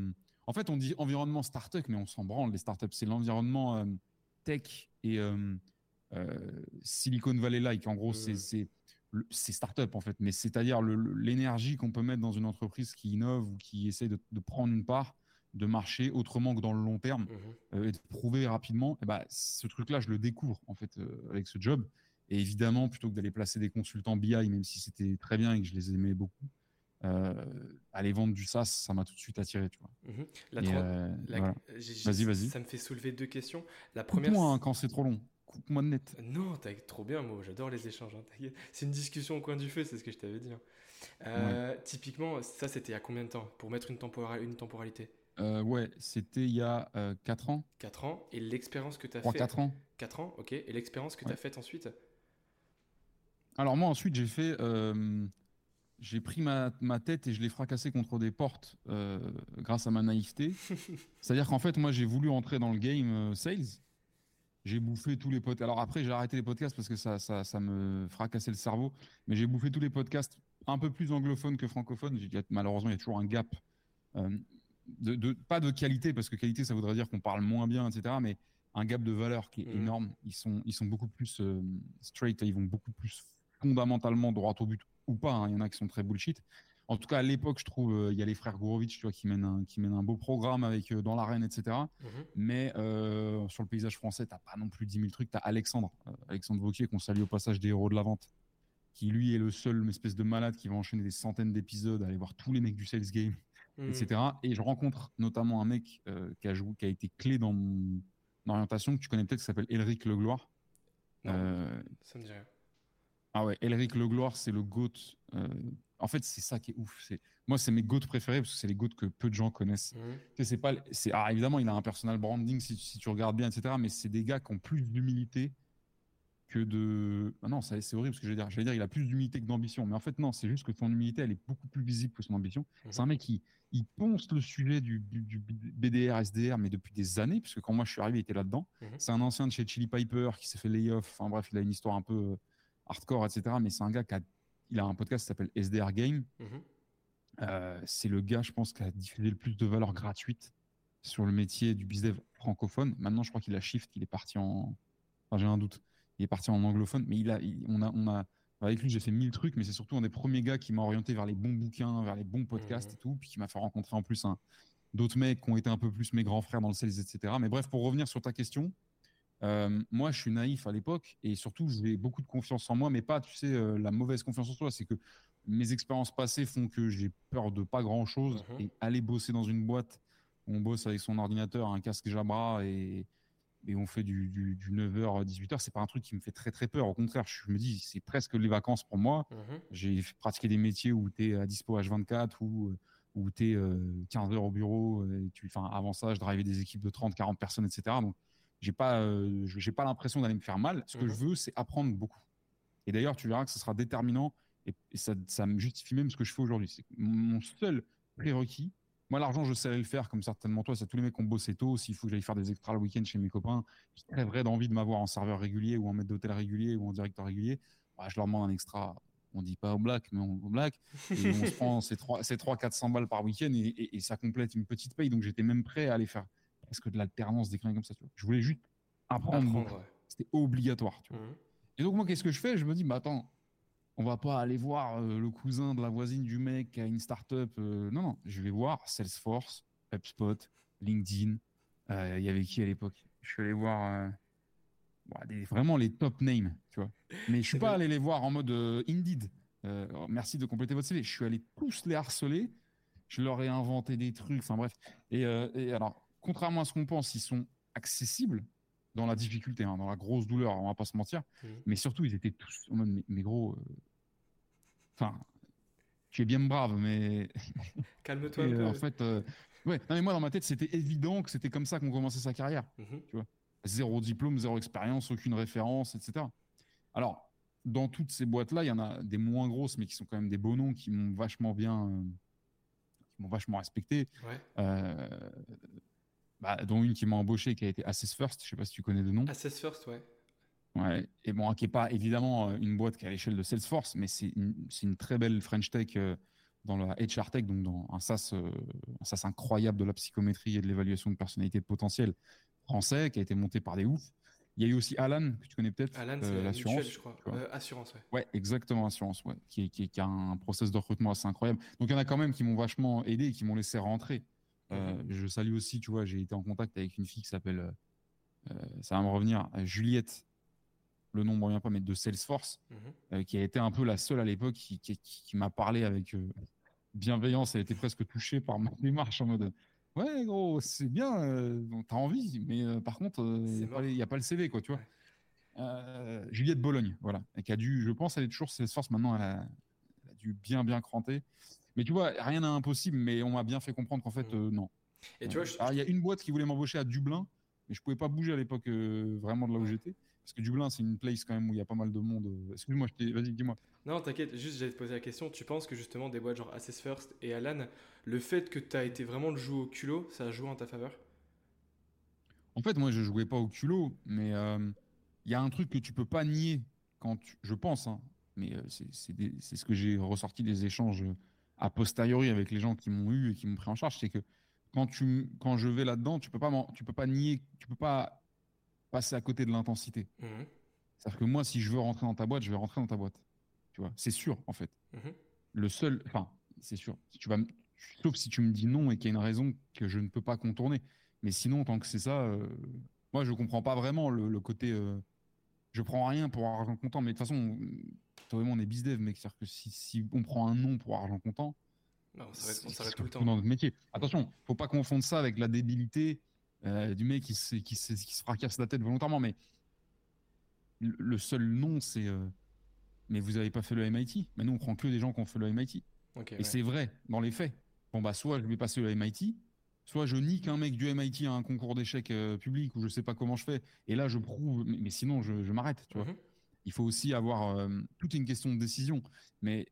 En fait, on dit environnement startup, mais on s'en branle. Les startups, c'est l'environnement tech et Silicon Valley-like. En gros, c'est startup en fait, mais c'est-à-dire l'énergie qu'on peut mettre dans une entreprise qui innove ou qui essaie de, de prendre une part de marcher autrement que dans le long terme mhm. euh, et de prouver rapidement, et bah, ce truc-là, je le découvre en fait euh, avec ce job. Et évidemment, plutôt que d'aller placer des consultants BI, même si c'était très bien et que je les aimais beaucoup, euh, aller vendre du SaaS, ça m'a tout de suite attiré. Tu vois. Vas-y, vas-y. Ça me fait soulever deux questions. La première. Moi, hein, quand c'est trop long. Coupe-moi de net. Non, t'as trop bien, moi j'adore les échanges. Hein, c'est une discussion au coin du feu, c'est ce que je t'avais dit. Hein. Typiquement, ça c'était il y a combien de temps? Pour mettre une, une temporalité euh, ouais, c'était il y a 4 euh, ans. 4 ans. Et l'expérience que tu as faite 4 ans. 4 ans, ok. Et l'expérience que tu as faite ensuite? Alors, moi, ensuite, j'ai fait. Euh, j'ai pris ma, ma, tête et je l'ai fracassé contre des portes grâce à ma naïveté. C'est-à-dire qu'en fait, moi, j'ai voulu entrer dans le game sales. J'ai bouffé tous les podcasts. Alors après, j'ai arrêté les podcasts parce que ça, ça, ça, me fracassait le cerveau. Mais j'ai bouffé tous les podcasts un peu plus anglophones que francophones. Malheureusement, il y a toujours un gap de, pas de qualité, parce que qualité, ça voudrait dire qu'on parle moins bien, etc., mais un gap de valeur qui est mm. énorme. Ils sont, ils sont beaucoup plus euh, straight, ils vont beaucoup plus fondamentalement droit au but ou pas. Hein. Il y en a qui sont très bullshit. En tout cas, à l'époque, je trouve, euh, il y a les frères Gorovitch, tu vois, qui mènent un, qui mènent un beau programme avec euh, dans l'arène, etc. Mm-hmm. Mais sur le paysage français, t'as pas non plus 10 000 trucs. T'as Alexandre, Alexandre Vauquier, qu'on salue au passage des héros de la vente, qui lui est le seul espèce de malade qui va enchaîner des centaines d'épisodes, aller voir tous les mecs du sales game, etc. Mmh. Et je rencontre notamment un mec euh, qui, a joué, qui a été clé dans mon orientation, que tu connais peut-être, qui s'appelle Elric Legloire. Euh, ça me dit rien. Ah ouais, Elric Legloire, c'est le GOAT. Euh, en fait, c'est ça qui est ouf. C'est... Moi, c'est mes GOAT préférés parce que c'est les GOAT que peu de gens connaissent. Mmh. C'est pas... c'est... Ah, évidemment, il a un personal branding si, si tu regardes bien, etc. Mais c'est des gars qui ont plus d'humilité que de. Ah non, c'est horrible ce que je vais dire. Je vais dire, il a plus d'humilité que d'ambition. Mais en fait, non, c'est juste que son humilité, elle est beaucoup plus visible que son ambition. Mhm. C'est un mec qui il ponce le sujet du, du, BDR, SDR, mais depuis des années, puisque quand moi je suis arrivé, il était là-dedans. Mhm. C'est un ancien de chez Chili Piper qui s'est fait lay-off. Enfin bref, il a une histoire un peu hardcore, etc. Mais c'est un gars qui a, il a un podcast qui s'appelle SDR Game. Mhm. Euh, c'est le gars, je pense, qui a diffusé le plus de valeur gratuite sur le métier du bizdev francophone. Maintenant, je crois qu'il a shift, il est parti en. Enfin, j'ai un doute il est parti en anglophone, mais il a, on a, on a, avec lui, j'ai fait mille trucs, mais c'est surtout un des premiers gars qui m'a orienté vers les bons bouquins, vers les bons podcasts et tout, puis qui m'a fait rencontrer en plus d'autres mecs qui ont été un peu plus mes grands frères dans le sales, etc. Mais bref, pour revenir sur ta question, Euh, moi, je suis naïf à l'époque et surtout, j'ai beaucoup de confiance en moi, mais pas, tu sais, euh, la mauvaise confiance en soi. C'est que mes expériences passées font que j'ai peur de pas grand chose Mhm. et aller bosser dans une boîte où on bosse avec son ordinateur, un casque Jabra et, et on fait du, du, du 9h, 18h, c'est pas un truc qui me fait très très peur. Au contraire, je me dis, c'est presque les vacances pour moi. Mhm. J'ai pratiqué des métiers où tu es à dispo H24, où, où tu es 15 heures au bureau, et tu, enfin, avant ça, je drivais des équipes de 30, 40 personnes, etc. Donc, j'ai pas, euh, j'ai pas l'impression d'aller me faire mal. Ce que Mhm. je veux, c'est apprendre beaucoup. Et d'ailleurs, tu verras que ce sera déterminant et, et ça, ça me justifie même ce que je fais aujourd'hui. C'est mon seul prérequis. Moi, l'argent, je sais le faire, comme certainement toi. C'est tous les mecs qui ont bossé tôt. S'il faut que j'aille faire des extras le week-end chez mes copains, je rêverais d'envie de m'avoir en serveur régulier ou en maître d'hôtel régulier ou en directeur régulier. Bah, je leur demande un extra. On dit pas au black, mais on, au black. Et on se prend ces 3, ces 3 400 balles par week-end et, et- et ça complète une petite paye. Donc, j'étais même prêt à aller faire presque de l'alternance, des comme ça. tu vois? Je voulais juste apprendre. Apprendre, ouais. C'était obligatoire. Tu vois. Mhm. Et donc, moi, qu'est-ce que je fais? Je me dis, bah attends, on va pas aller voir euh, le cousin de la voisine du mec qui a une start-up. euh, non, non, je vais voir Salesforce, HubSpot, LinkedIn. Euh, Il y avait qui à l'époque? Je suis allé voir euh, bah, des- vraiment les top names, tu vois. Mais je suis pas allé les voir en mode Indeed. Euh, merci de compléter votre CV. Je suis allé tous les harceler. Je leur ai inventé des trucs. Enfin bref. Et, et alors, contrairement à ce qu'on pense, ils sont accessibles dans la difficulté, hein, dans la grosse douleur. On va pas se mentir. Mhm. Mais surtout, ils étaient tous en mode, mais, mais gros, euh, enfin, tu es bien brave, mais Calme-toi et, un peu. euh, en fait, euh, ouais, non, mais moi dans ma tête, c'était évident que c'était comme ça qu'on commençait sa carrière. Mhm. Zéro diplôme, zéro expérience, aucune référence, etc. Alors, dans toutes ces boîtes-là, il y en a des moins grosses, mais qui sont quand même des beaux noms qui m'ont vachement bien, euh, qui m'ont vachement respecté. Ouais. Bah, dont une qui m'a embauché, qui a été Assess First. Je sais pas si tu connais de nom. Assess first, ouais. Ouais, et bon, qui n'est pas évidemment euh, une boîte qui est à l'échelle de Salesforce, mais c'est une, une très belle French Tech euh, dans la HR Tech, donc dans un SaaS, euh, un SaaS incroyable de la psychométrie et de l'évaluation de personnalité de potentiel français, qui a été monté par des oufs. Il y a eu aussi Alan, que tu connais peut-être, Alan, euh, l'assurance. je crois. Euh, assurance, ouais. Ouais, exactement, assurance, ouais, qui, qui, qui a un process de recrutement assez incroyable. Donc il y en a quand même qui m'ont vachement aidé et qui m'ont laissé rentrer. Euh, Mhm. Je salue aussi, tu vois, j'ai été en contact avec une fille qui s'appelle, euh, euh, ça va me revenir, euh, Juliette, le nom ne me revient pas, mais de Salesforce, euh, qui a été un peu la seule à l'époque qui, qui, qui- qui m'a parlé avec euh, bienveillance. Elle était presque touchée par ma démarche en mode Ouais, gros, c'est bien, euh, t'as envie, mais euh, par contre, il n'y a, pas a le CV, quoi, tu vois. Ouais. Euh, Juliette Bologne, voilà, et qui a dû, je pense, elle est toujours Salesforce maintenant, elle a, elle a dû bien, bien cranter. Mais tu vois, rien n'est impossible, mais on m'a bien fait comprendre qu'en fait, Mhm. euh, non. Et tu vois, je- Alors, il y a une boîte qui voulait m'embaucher à Dublin, mais je pouvais pas bouger à l'époque euh, vraiment de là où j'étais. Parce que Dublin, c'est une place quand même où il y a pas mal de monde. euh. Excuse-moi, vas-y, dis-moi. Non, t'inquiète, juste j'allais te poser la question. Tu penses que justement des boîtes genre Assess First et Alan, le fait que tu as été vraiment le jouer au culot, ça a joué en ta faveur? En fait, moi, je jouais pas au culot, mais euh, il y a un truc que tu peux pas nier quand tu... Je pense, hein, mais euh, c'est ce que j'ai ressorti des échanges a posteriori avec les gens qui m'ont eu et qui m'ont pris en charge, c'est que quand, tu, quand je vais là-dedans, tu peux pas, m'en- tu peux pas nier, tu peux pas passer à côté de l'intensité. Mhm. C'est-à-dire que moi, si je veux rentrer dans ta boîte, je vais rentrer dans ta boîte. Tu vois, c'est sûr, en fait. Mhm. Le seul, enfin, c'est sûr. Si tu vas, sauf si tu me dis non et qu'il y a une raison que je ne peux pas contourner. Mais sinon, tant que c'est ça, euh, moi, je comprends pas vraiment le, le côté. euh, je prends rien pour argent comptant. Mais de toute façon, on- toi et moi, on est bizdev, mec. C'est-à-dire que si, si on prend un nom pour argent comptant, Non, on s'arrête tout le temps. dans notre métier. Attention, faut pas confondre ça avec la débilité euh, du mec qui se, qui, se, qui se fracasse la tête volontairement. Mais le, le seul nom, c'est. euh, mais vous avez pas fait le MIT. Mais nous, on prend que des gens qui ont fait le MIT. Et ouais. c'est vrai, dans les faits. Bon, bah, soit je vais passer le MIT, soit je nique un mec du MIT à un concours d'échecs euh, public où je sais pas comment je fais. Et là, je prouve, mais, mais sinon, je, je m'arrête, tu vois. Il faut aussi avoir. euh, tout est une question de décision. Mais.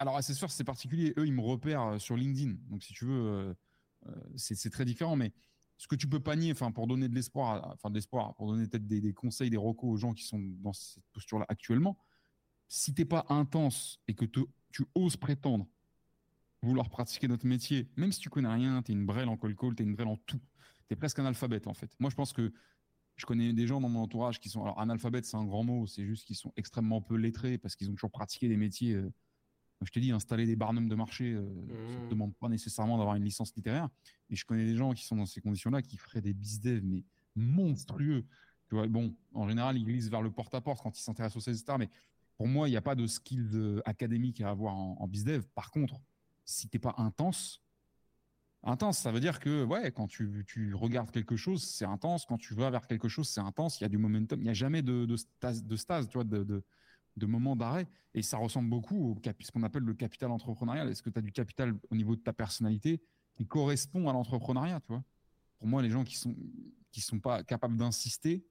Alors, c'est sûr, c'est particulier. Eux, ils me repèrent euh, sur LinkedIn. Donc, si tu veux, euh, c'est très différent. Mais ce que tu peux pas nier, enfin, pour donner de l'espoir, enfin, de l'espoir, pour donner peut-être des, conseils, des recos aux gens qui sont dans cette posture-là actuellement, si t'es pas intense et que tu oses prétendre vouloir pratiquer notre métier, même si tu connais rien, tu es une brêle en call call, tu es une brêle en tout. Tu es presque un alphabète en fait. Moi je pense que je connais des gens dans mon entourage qui sont alors analphabète c'est un grand mot, c'est juste qu'ils sont extrêmement peu lettrés parce qu'ils ont toujours pratiqué des métiers euh, je t'ai dit installer des barnums de marché euh, ça ne Mmh. demande pas nécessairement d'avoir une licence littéraire, mais je connais des gens qui sont dans ces conditions-là qui feraient des bizdev mais monstrueux. Tu vois, bon, en général, ils glissent vers le porte-à-porte quand ils s'intéressent aux sales, etc. Mais pour moi, il n'y a pas de skills académiques à avoir en, en bizdev. Par contre, si t'es pas intense, intense, ça veut dire que ouais, quand tu, tu regardes quelque chose, c'est intense. Quand tu vas vers quelque chose, c'est intense. Il y a du momentum. Il n'y a jamais de, de, stase, de tu vois, de, de, moment d'arrêt. Et ça ressemble beaucoup au ce qu'on appelle le capital entrepreneurial. Est-ce que tu as du capital au niveau de ta personnalité qui correspond à l'entrepreneuriat, tu vois? Pour moi, les gens qui sont qui sont pas capables d'insister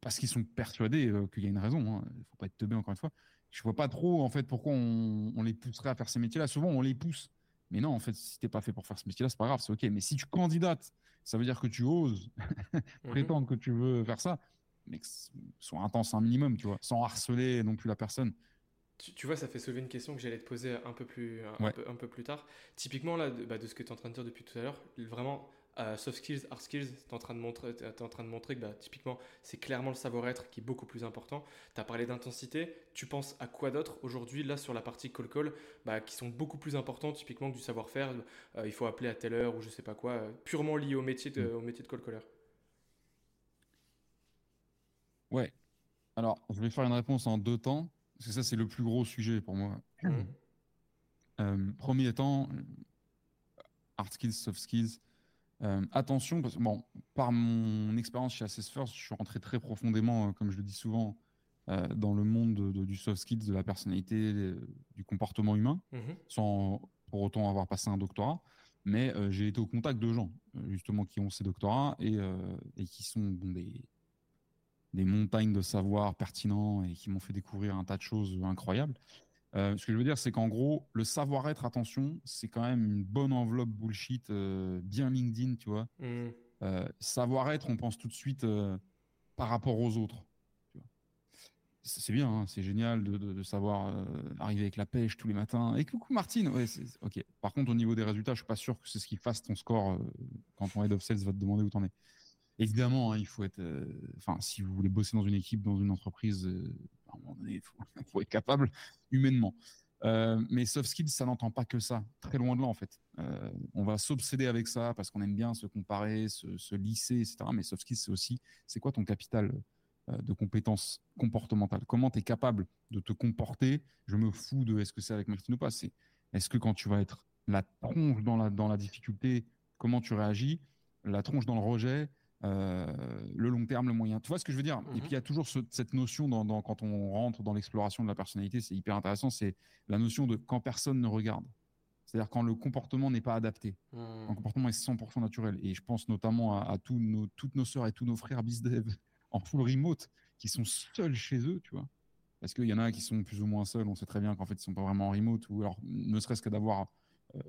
parce qu'ils sont persuadés euh, qu'il y a une raison. Il hein. ne faut pas être teubé encore une fois. Je vois pas trop en fait pourquoi on, on les pousserait à faire ces métiers-là. Souvent, on les pousse. Mais non, en fait, si t'es pas fait pour faire ce métier-là, c'est pas grave, c'est ok. Mais si tu candidates, ça veut dire que tu oses mhm. prétendre que tu veux faire ça mais soit intense un minimum, tu vois, sans harceler non plus la personne. Tu, vois, ça fait soulever une question que j'allais te poser un peu plus, un, peu, un peu, plus tard. Typiquement, là, de, bah, de ce que tu es en train de dire depuis tout à l'heure, vraiment, euh, soft skills, hard skills, tu es en train de montrer, es en train de montrer que bah, typiquement, c'est clairement le savoir-être qui est beaucoup plus important. Tu as parlé d'intensité. Tu penses à quoi d'autre aujourd'hui, là, sur la partie call-call, bah, qui sont beaucoup plus importants, typiquement, que du savoir-faire euh, Il faut appeler à telle heure ou je sais pas quoi, euh, purement lié au métier de, mm. au métier de call-caller Ouais. Alors, je vais faire une réponse en deux temps, parce que ça, c'est le plus gros sujet pour moi. Mmh. Euh, premier temps, hard skills, soft skills. Euh, attention, parce que bon, par mon expérience chez Assess First, je suis rentré très profondément, euh, comme je le dis souvent, dans le monde du soft skills, de la personnalité, du comportement humain, mmh. sans pour autant avoir passé un doctorat. Mais j'ai été au contact de gens, justement, qui ont ces doctorats et, et qui sont bon, des, des montagnes de savoir pertinents et qui m'ont fait découvrir un tas de choses incroyables. Euh, ce que je veux dire, c'est qu'en gros, le savoir-être, attention, c'est quand même une bonne enveloppe bullshit, euh, bien LinkedIn, tu vois. Mm. Euh, savoir-être, on pense tout de suite par rapport aux autres. C'est bien, hein, c'est génial de, savoir arriver avec la pêche tous les matins. Et coucou Martine, ouais, ok. Par contre, au niveau des résultats, je suis pas sûr que c'est ce qui fasse ton score quand ton head of sales va te demander où t'en es. Évidemment, hein, il faut être. Enfin, si vous voulez bosser dans une équipe, dans une entreprise, un moment donné, il faut, être capable humainement. Euh, mais soft skills, ça n'entend pas que ça. Très loin de là, en fait. on va s'obséder avec ça parce qu'on aime bien se comparer, se, se lisser, etc. Mais soft skills, c'est aussi, c'est quoi ton capital de compétences comportementales? Comment tu es capable de te comporter? Je me fous de est-ce que c'est avec Martine ou pas. C'est est-ce que quand tu vas être la tronche dans la, dans la difficulté, comment tu réagis? La tronche dans le rejet, euh, le long terme, le moyen. Tu vois ce que je veux dire? Et mhm. puis il y a toujours cette notion dans, quand on rentre dans l'exploration de la personnalité, c'est hyper intéressant, c'est la notion de quand personne ne regarde. C'est-à-dire quand le comportement n'est pas adapté, quand le comportement est 100% naturel. Et je pense notamment à, tous nos, toutes nos sœurs et tous nos frères bizdev en full remote qui sont seuls chez eux, tu vois. Parce qu'il y en a qui sont plus ou moins seuls, on sait très bien qu'en fait ils sont pas vraiment en remote, ou alors ne serait-ce que d'avoir, euh,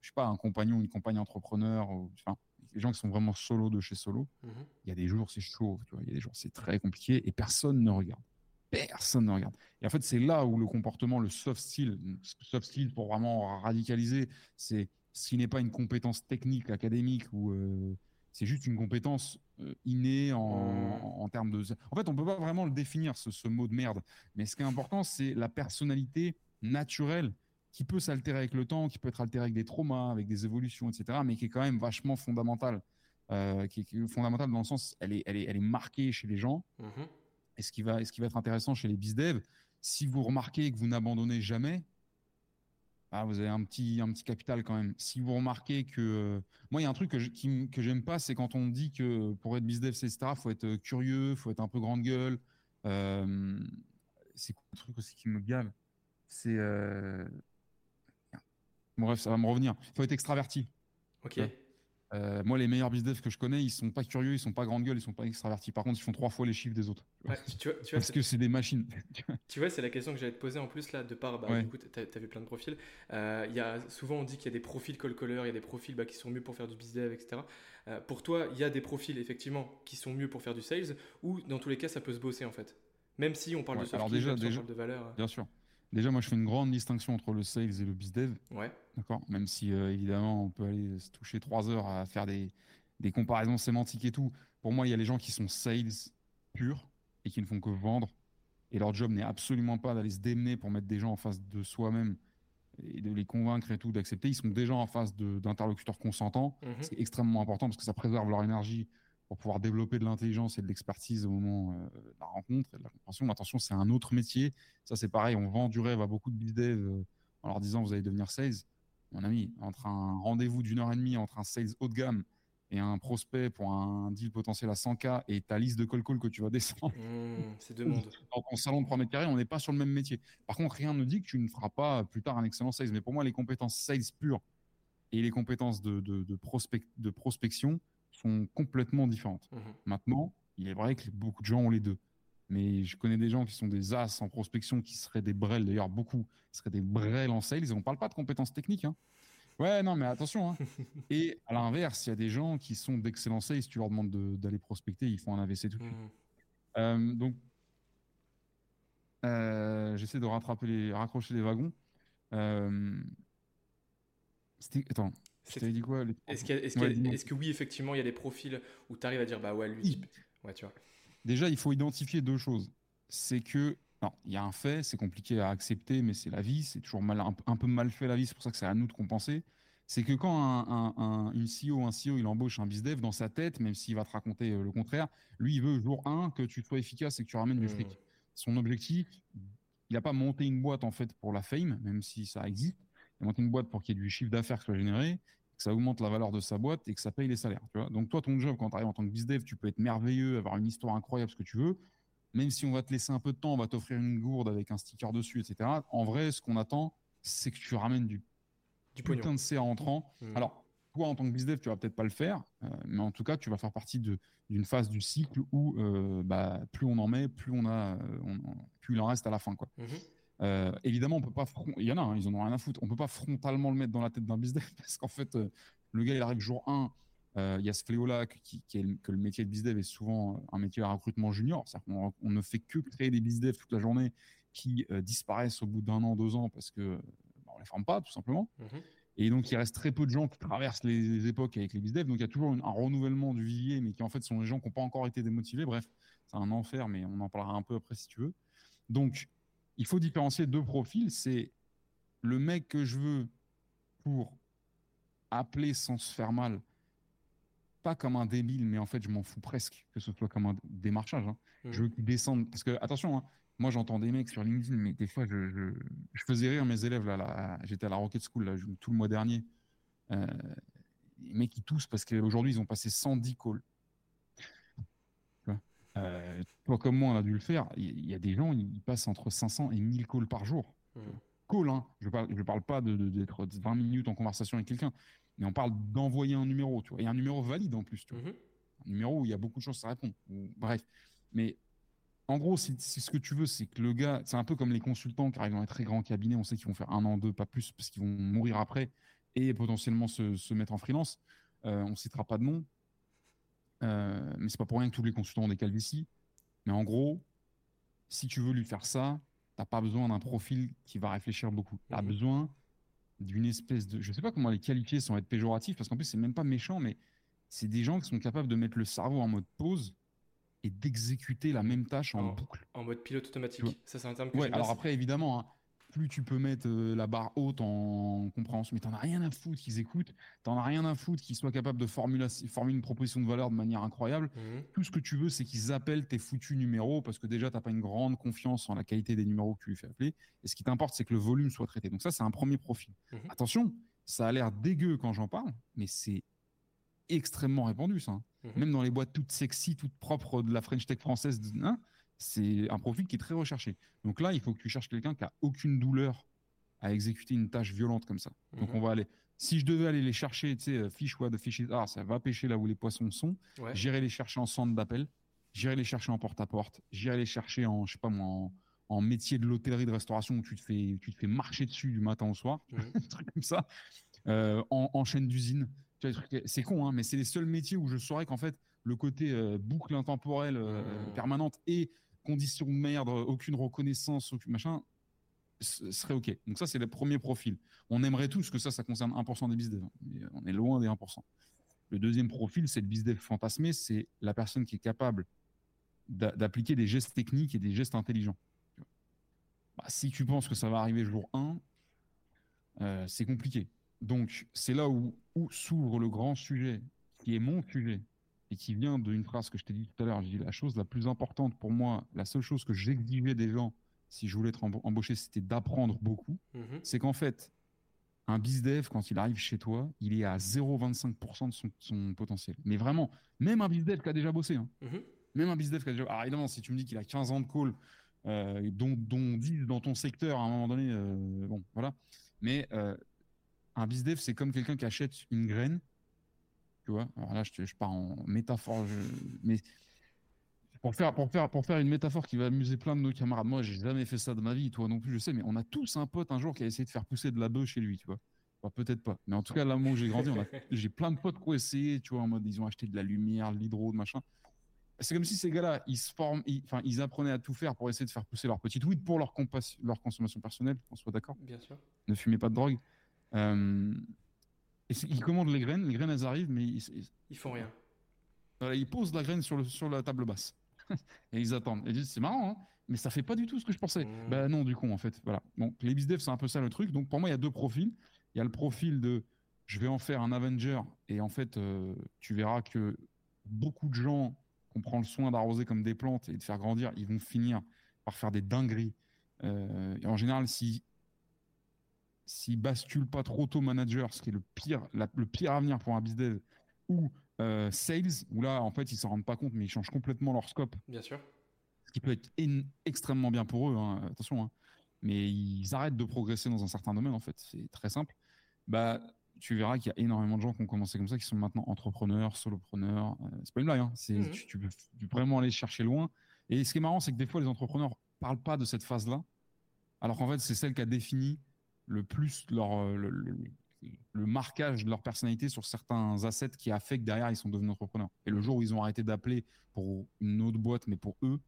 je sais pas, un compagnon, une compagne entrepreneur, ou, enfin, les gens qui sont vraiment solo de chez solo, mhm. il y a des jours c'est chaud, tu vois, il y a des jours c'est très compliqué et personne ne regarde. Personne ne regarde. Et en fait, c'est là où le comportement, le soft skill, soft skill pour vraiment radicaliser, c'est ce qui n'est pas une compétence technique, académique ou euh, c'est juste une compétence euh, innée en, en, termes de. En fait, on peut pas vraiment le définir ce, ce mot de merde. Mais ce qui est important, c'est la personnalité naturelle qui peut s'altérer avec le temps, qui peut être altéré avec des traumas, avec des évolutions, etc., mais qui est quand même vachement fondamentale. Euh, qui, est fondamentale dans le sens, elle est, elle est, elle est marquée chez les gens. Mm-hmm. Et ce qui, va, ce qui va être intéressant chez les bizdev, si vous remarquez que vous n'abandonnez jamais, ah, vous avez un petit, un petit capital quand même. Si vous remarquez que. Euh, moi, il y a un truc que, je, que j'aime pas, c'est quand on dit que pour être bizdev, etc., il faut être euh, curieux, il faut être un peu grande gueule. c'est quoi le truc aussi qui me gave? C'est bref, ça va me revenir. Il faut être extraverti. Ok. Euh, moi, les meilleurs business que je connais, ils sont pas curieux, ils sont pas grande gueule, ils sont pas extravertis. Par contre, ils font trois fois les chiffres des autres. tu vois, Parce que c'est des machines. tu vois, c'est la question que j'allais te poser en plus là, de part, bah, du coup, tu as, vu plein de profils. Euh, y a, souvent, on dit qu'il y a des profils call-caller, il y a des profils bah, qui sont mieux pour faire du business, etc. Euh, pour toi, il y a des profils effectivement qui sont mieux pour faire du sales, ou dans tous les cas, ça peut se bosser en fait. Même si on parle de soft alors déjà, déjà, de valeur. Bien sûr. Déjà, moi, je fais une grande distinction entre le sales et le bizdev. Ouais. D'accord Même si, euh, évidemment, on peut aller se toucher trois heures à faire des, des, comparaisons sémantiques et tout. Pour moi, il y a les gens qui sont sales purs et qui ne font que vendre. Et leur job n'est absolument pas d'aller se démener pour mettre des gens en face de soi-même et de les convaincre et tout, d'accepter. Ils sont déjà en face d'interlocuteurs consentants. Mhm. C'est extrêmement important parce que ça préserve leur énergie pour pouvoir développer de l'intelligence et de l'expertise au moment euh, de la rencontre et de la compréhension. Attention, c'est un autre métier. Ça, c'est pareil, on vend du rêve à beaucoup de bizdev euh, en leur disant vous allez devenir sales. Mon ami, entre un rendez-vous d'une heure et demie entre un sales haut de gamme et un prospect pour un deal potentiel à 100K et ta liste de call call que tu vas descendre. Mmh, c'est deux mondes. Dans ton salon de 3 mètres carrés, on n'est pas sur le même métier. Par contre, rien ne dit que tu ne feras pas plus tard un excellent sales. Mais pour moi, les compétences sales pures et les compétences de, de, de, de prospection sont complètement différentes. Mmh Maintenant, il est vrai que beaucoup de gens ont les deux. Mais je connais des gens qui sont des as en prospection, qui seraient des brels, d'ailleurs beaucoup, seraient des brels en sales. Et on ne parle pas de compétences techniques. Hein. Ouais, non, mais attention. Hein. Et à l'inverse, il y a des gens qui sont d'excellents sales. Si tu leur demandes d'aller prospecter, ils font un AVC tout de suite. Mmh. Euh, donc, euh, j'essaie de rattraper les, raccrocher les wagons. Euh, attends, je t'avais dit quoi Est-ce que oui, effectivement, il y a des profils où tu arrives à dire, bah ouais, lui, ouais, tu vois. Déjà, il faut identifier deux choses. C'est que non, il y a un fait, c'est compliqué à accepter, mais c'est la vie, c'est toujours mal, un, peu mal fait la vie, c'est pour ça que c'est à nous de compenser. C'est que quand un, un, une CEO, un CEO, il embauche un bizdev dans sa tête, même s'il va te raconter euh, le contraire, lui, il veut jour 1 que tu sois efficace et que tu ramènes du mmh. fric. Son objectif, il n'a pas monté une boîte en fait pour la fame, même si ça existe. Il a monté une boîte pour qu'il y ait du chiffre d'affaires qui soit généré, que ça augmente la valeur de sa boîte et que ça paye les salaires. Tu vois Donc toi, ton job, quand tu arrives en tant que bizdev, tu peux être merveilleux, avoir une histoire incroyable, ce que tu veux même si on va te laisser un peu de temps, on va t'offrir une gourde avec un sticker dessus, etc. En vrai, ce qu'on attend, c'est que tu ramènes du, du putain de CA entrant. Mmh. Alors, toi, en tant que business, tu vas peut-être pas le faire, euh, mais en tout cas, tu vas faire partie d'une phase du cycle où euh, bah, plus on en met, plus on a, euh, plus il en reste à la fin, quoi. Mmh. Évidemment, on peut pas. Il y en a, hein, ils en ont rien à foutre. On peut pas frontalement le mettre dans la tête d'un business parce qu'en fait, le gars, il arrive jour 1, euh, il y a ce fléau-là qui, est que le métier de bizdev est souvent un métier à recrutement junior. On, on, ne fait que créer des bizdev toute la journée qui euh, disparaissent au bout d'un an, deux ans parce que bah, on les forme pas tout simplement. Mhm. Et donc il reste très peu de gens qui traversent les, époques avec les bizdev. Donc il y a toujours un renouvellement du vivier, mais qui en fait sont les gens qui n'ont pas encore été démotivés. Bref, c'est un enfer, mais on en parlera un peu après si tu veux. Donc il faut différencier deux profils. C'est le mec que je veux pour appeler sans se faire mal pas comme un débile, mais en fait, je m'en fous presque que ce soit comme un démarchage. Hein. Mmh. Je veux qu'ils descendent. Parce que, attention, hein, moi, j'entends des mecs sur LinkedIn, mais des fois, je, je, faisais rire mes élèves. là, J'étais à la Rocket School là, tout le mois dernier. Euh, les mecs, ils toussent parce qu'aujourd'hui, ils ont passé 110 calls. Euh, toi comme moi, on a dû le faire. Il y, a des gens, ils passent entre 500 et 1000 calls par jour. Mmh. Call, hein. Je ne parle, je parle pas d'être 20 minutes en conversation avec quelqu'un. Mais on parle d'envoyer un numéro, tu vois, et un numéro valide en plus, tu vois. Mhm. Un numéro où il y a beaucoup de choses à répondre. Bref. Mais en gros, si, ce que tu veux, c'est que le gars, c'est un peu comme les consultants qui arrivent dans un très grand cabinet, on sait qu'ils vont faire un an, deux, pas plus, parce qu'ils vont mourir après et potentiellement se, mettre en freelance. Euh, on ne citera pas de nom, euh, mais c'est pas pour rien que tous les consultants ont des calvities. Mais en gros, si tu veux lui faire ça, tu n'as pas besoin d'un profil qui va réfléchir beaucoup. Tu as mhm. besoin d'une espèce de. Je sais pas comment les qualifier sans être péjoratif, parce qu'en plus, c'est même pas méchant, mais c'est des gens qui sont capables de mettre le cerveau en mode pause et d'exécuter la même tâche en, boucle. En mode pilote automatique. Ça, c'est un terme que Ouais, alors après, évidemment, hein, plus tu peux mettre euh, la barre haute en compréhension, mais t'en as rien à foutre qu'ils écoutent, t'en as rien à foutre qu'ils soient capables de formuler, une proposition de valeur de manière incroyable. Mhm. Tout ce que tu veux, c'est qu'ils appellent tes foutus numéros parce que déjà, t'as pas une grande confiance en la qualité des numéros que tu lui fais appeler. Et ce qui t'importe, c'est que le volume soit traité. Donc ça, c'est un premier profil. Mhm. Attention, ça a l'air dégueu quand j'en parle, mais c'est extrêmement répandu, ça. Hein. Mhm. Même dans les boîtes toutes sexy, toutes propres de la French Tech française, hein, c'est un profil qui est très recherché. Donc là, il faut que tu cherches quelqu'un qui a aucune douleur à exécuter une tâche violente comme ça. Donc mhm. on va aller. Si je devais aller les chercher, tu sais, euh, fish what the fish is, ah, ça va pêcher là où les poissons sont. J'irai les chercher en centre d'appel. J'irai les chercher en porte-à-porte. J'irai les chercher en, je sais pas moi, en, métier de l'hôtellerie de restauration où tu te fais, tu te fais marcher dessus du matin au soir, mhm. un truc comme ça. Euh, en, chaîne d'usine. C'est con, hein, mais c'est les seuls métiers où je saurais qu'en fait, le côté euh, boucle intemporelle mhm. permanente et conditions de merde, aucune reconnaissance, aucun machin, serait OK. Donc ça, c'est le premier profil. On aimerait tous que ça, ça concerne 1% des bizdev, mais on est loin des 1%. Le deuxième profil, c'est le bizdev fantasmé, c'est la personne qui est capable d'appliquer des gestes techniques et des gestes intelligents. Bah, si tu penses que ça va arriver jour 1, euh, c'est compliqué. Donc, c'est là où, où s'ouvre le grand sujet, qui est mon sujet, et qui vient d'une phrase que je t'ai dit tout à l'heure. J'ai dit la chose la plus importante pour moi, la seule chose que j'exigeais des gens si je voulais être embauché, c'était d'apprendre beaucoup. Mhm. C'est qu'en fait, un bizdev, quand il arrive chez toi, il est à 0,25% de son, son potentiel. Mais vraiment, même un bizdev qui a déjà bossé, hein. Mhm. même un bizdev qui a déjà. Alors évidemment, si tu me dis qu'il a 15 ans de call, euh, dont, dont 10 dans ton secteur à un moment donné, euh, bon, voilà. Mais euh, un bizdev, c'est comme quelqu'un qui achète une graine. Tu vois, alors là, je, pars en métaphore, je- mais pour faire, pour, faire, pour faire une métaphore qui va amuser plein de nos camarades, moi, j'ai jamais fait ça de ma vie, toi non plus, je sais, mais on a tous un pote un jour qui a essayé de faire pousser de la bœuf chez lui, tu vois. Enfin, peut-être pas. Mais en tout cas, là où j'ai grandi, on j'ai plein de potes qui ont essayé, tu vois, en mode, ils ont acheté de la lumière, de l'hydro, de machin. C'est comme si ces gars-là, ils se forment, ils, enfin, ils apprenaient à tout faire pour essayer de faire pousser leur petite weed pour leur, consommation personnelle, qu'on soit d'accord. Bien sûr. Ne fumez pas de drogue. Euh, et ils commandent les graines, les graines elles arrivent, mais ils, ils- Ils font rien. voilà, ils posent la graine sur, le, sur la table basse. et ils attendent. Et ils disent, c'est marrant, hein, mais ça fait pas du tout ce que je pensais. Mmh. Bah non, du coup, en fait. Voilà. Donc, les bizdev, c'est un peu ça le truc. Donc, pour moi, il y a deux profils. Il y a le profil de je vais en faire un Avenger. Et en fait, euh, tu verras que beaucoup de gens qu'on prend le soin d'arroser comme des plantes et de faire grandir, ils vont finir par faire des dingueries. Euh, et en général, si s'ils basculent pas trop tôt manager, ce qui est le pire, la- le pire avenir pour un bizdev, ou euh, sales, où là, en fait, ils s'en rendent pas compte, mais ils changent complètement leur scope, Bien sûr. ce qui peut être en- extrêmement bien pour eux, hein, attention, hein. mais ils arrêtent de progresser dans un certain domaine, en fait, c'est très simple. Bah, tu verras qu'il y a énormément de gens qui ont commencé comme ça, qui sont maintenant entrepreneurs, solopreneurs. euh, c'est pas une blague, hein. c'est, Mhm. tu, tu peux vraiment aller chercher loin. Et ce qui est marrant, c'est que des fois, les entrepreneurs parlent pas de cette phase-là, alors qu'en fait, c'est celle qui a défini le plus leur, euh, le, le- le marquage de leur personnalité sur certains assets qui a fait que derrière, ils sont devenus entrepreneurs. Et le jour où ils ont arrêté d'appeler pour une autre boîte, mais pour eux,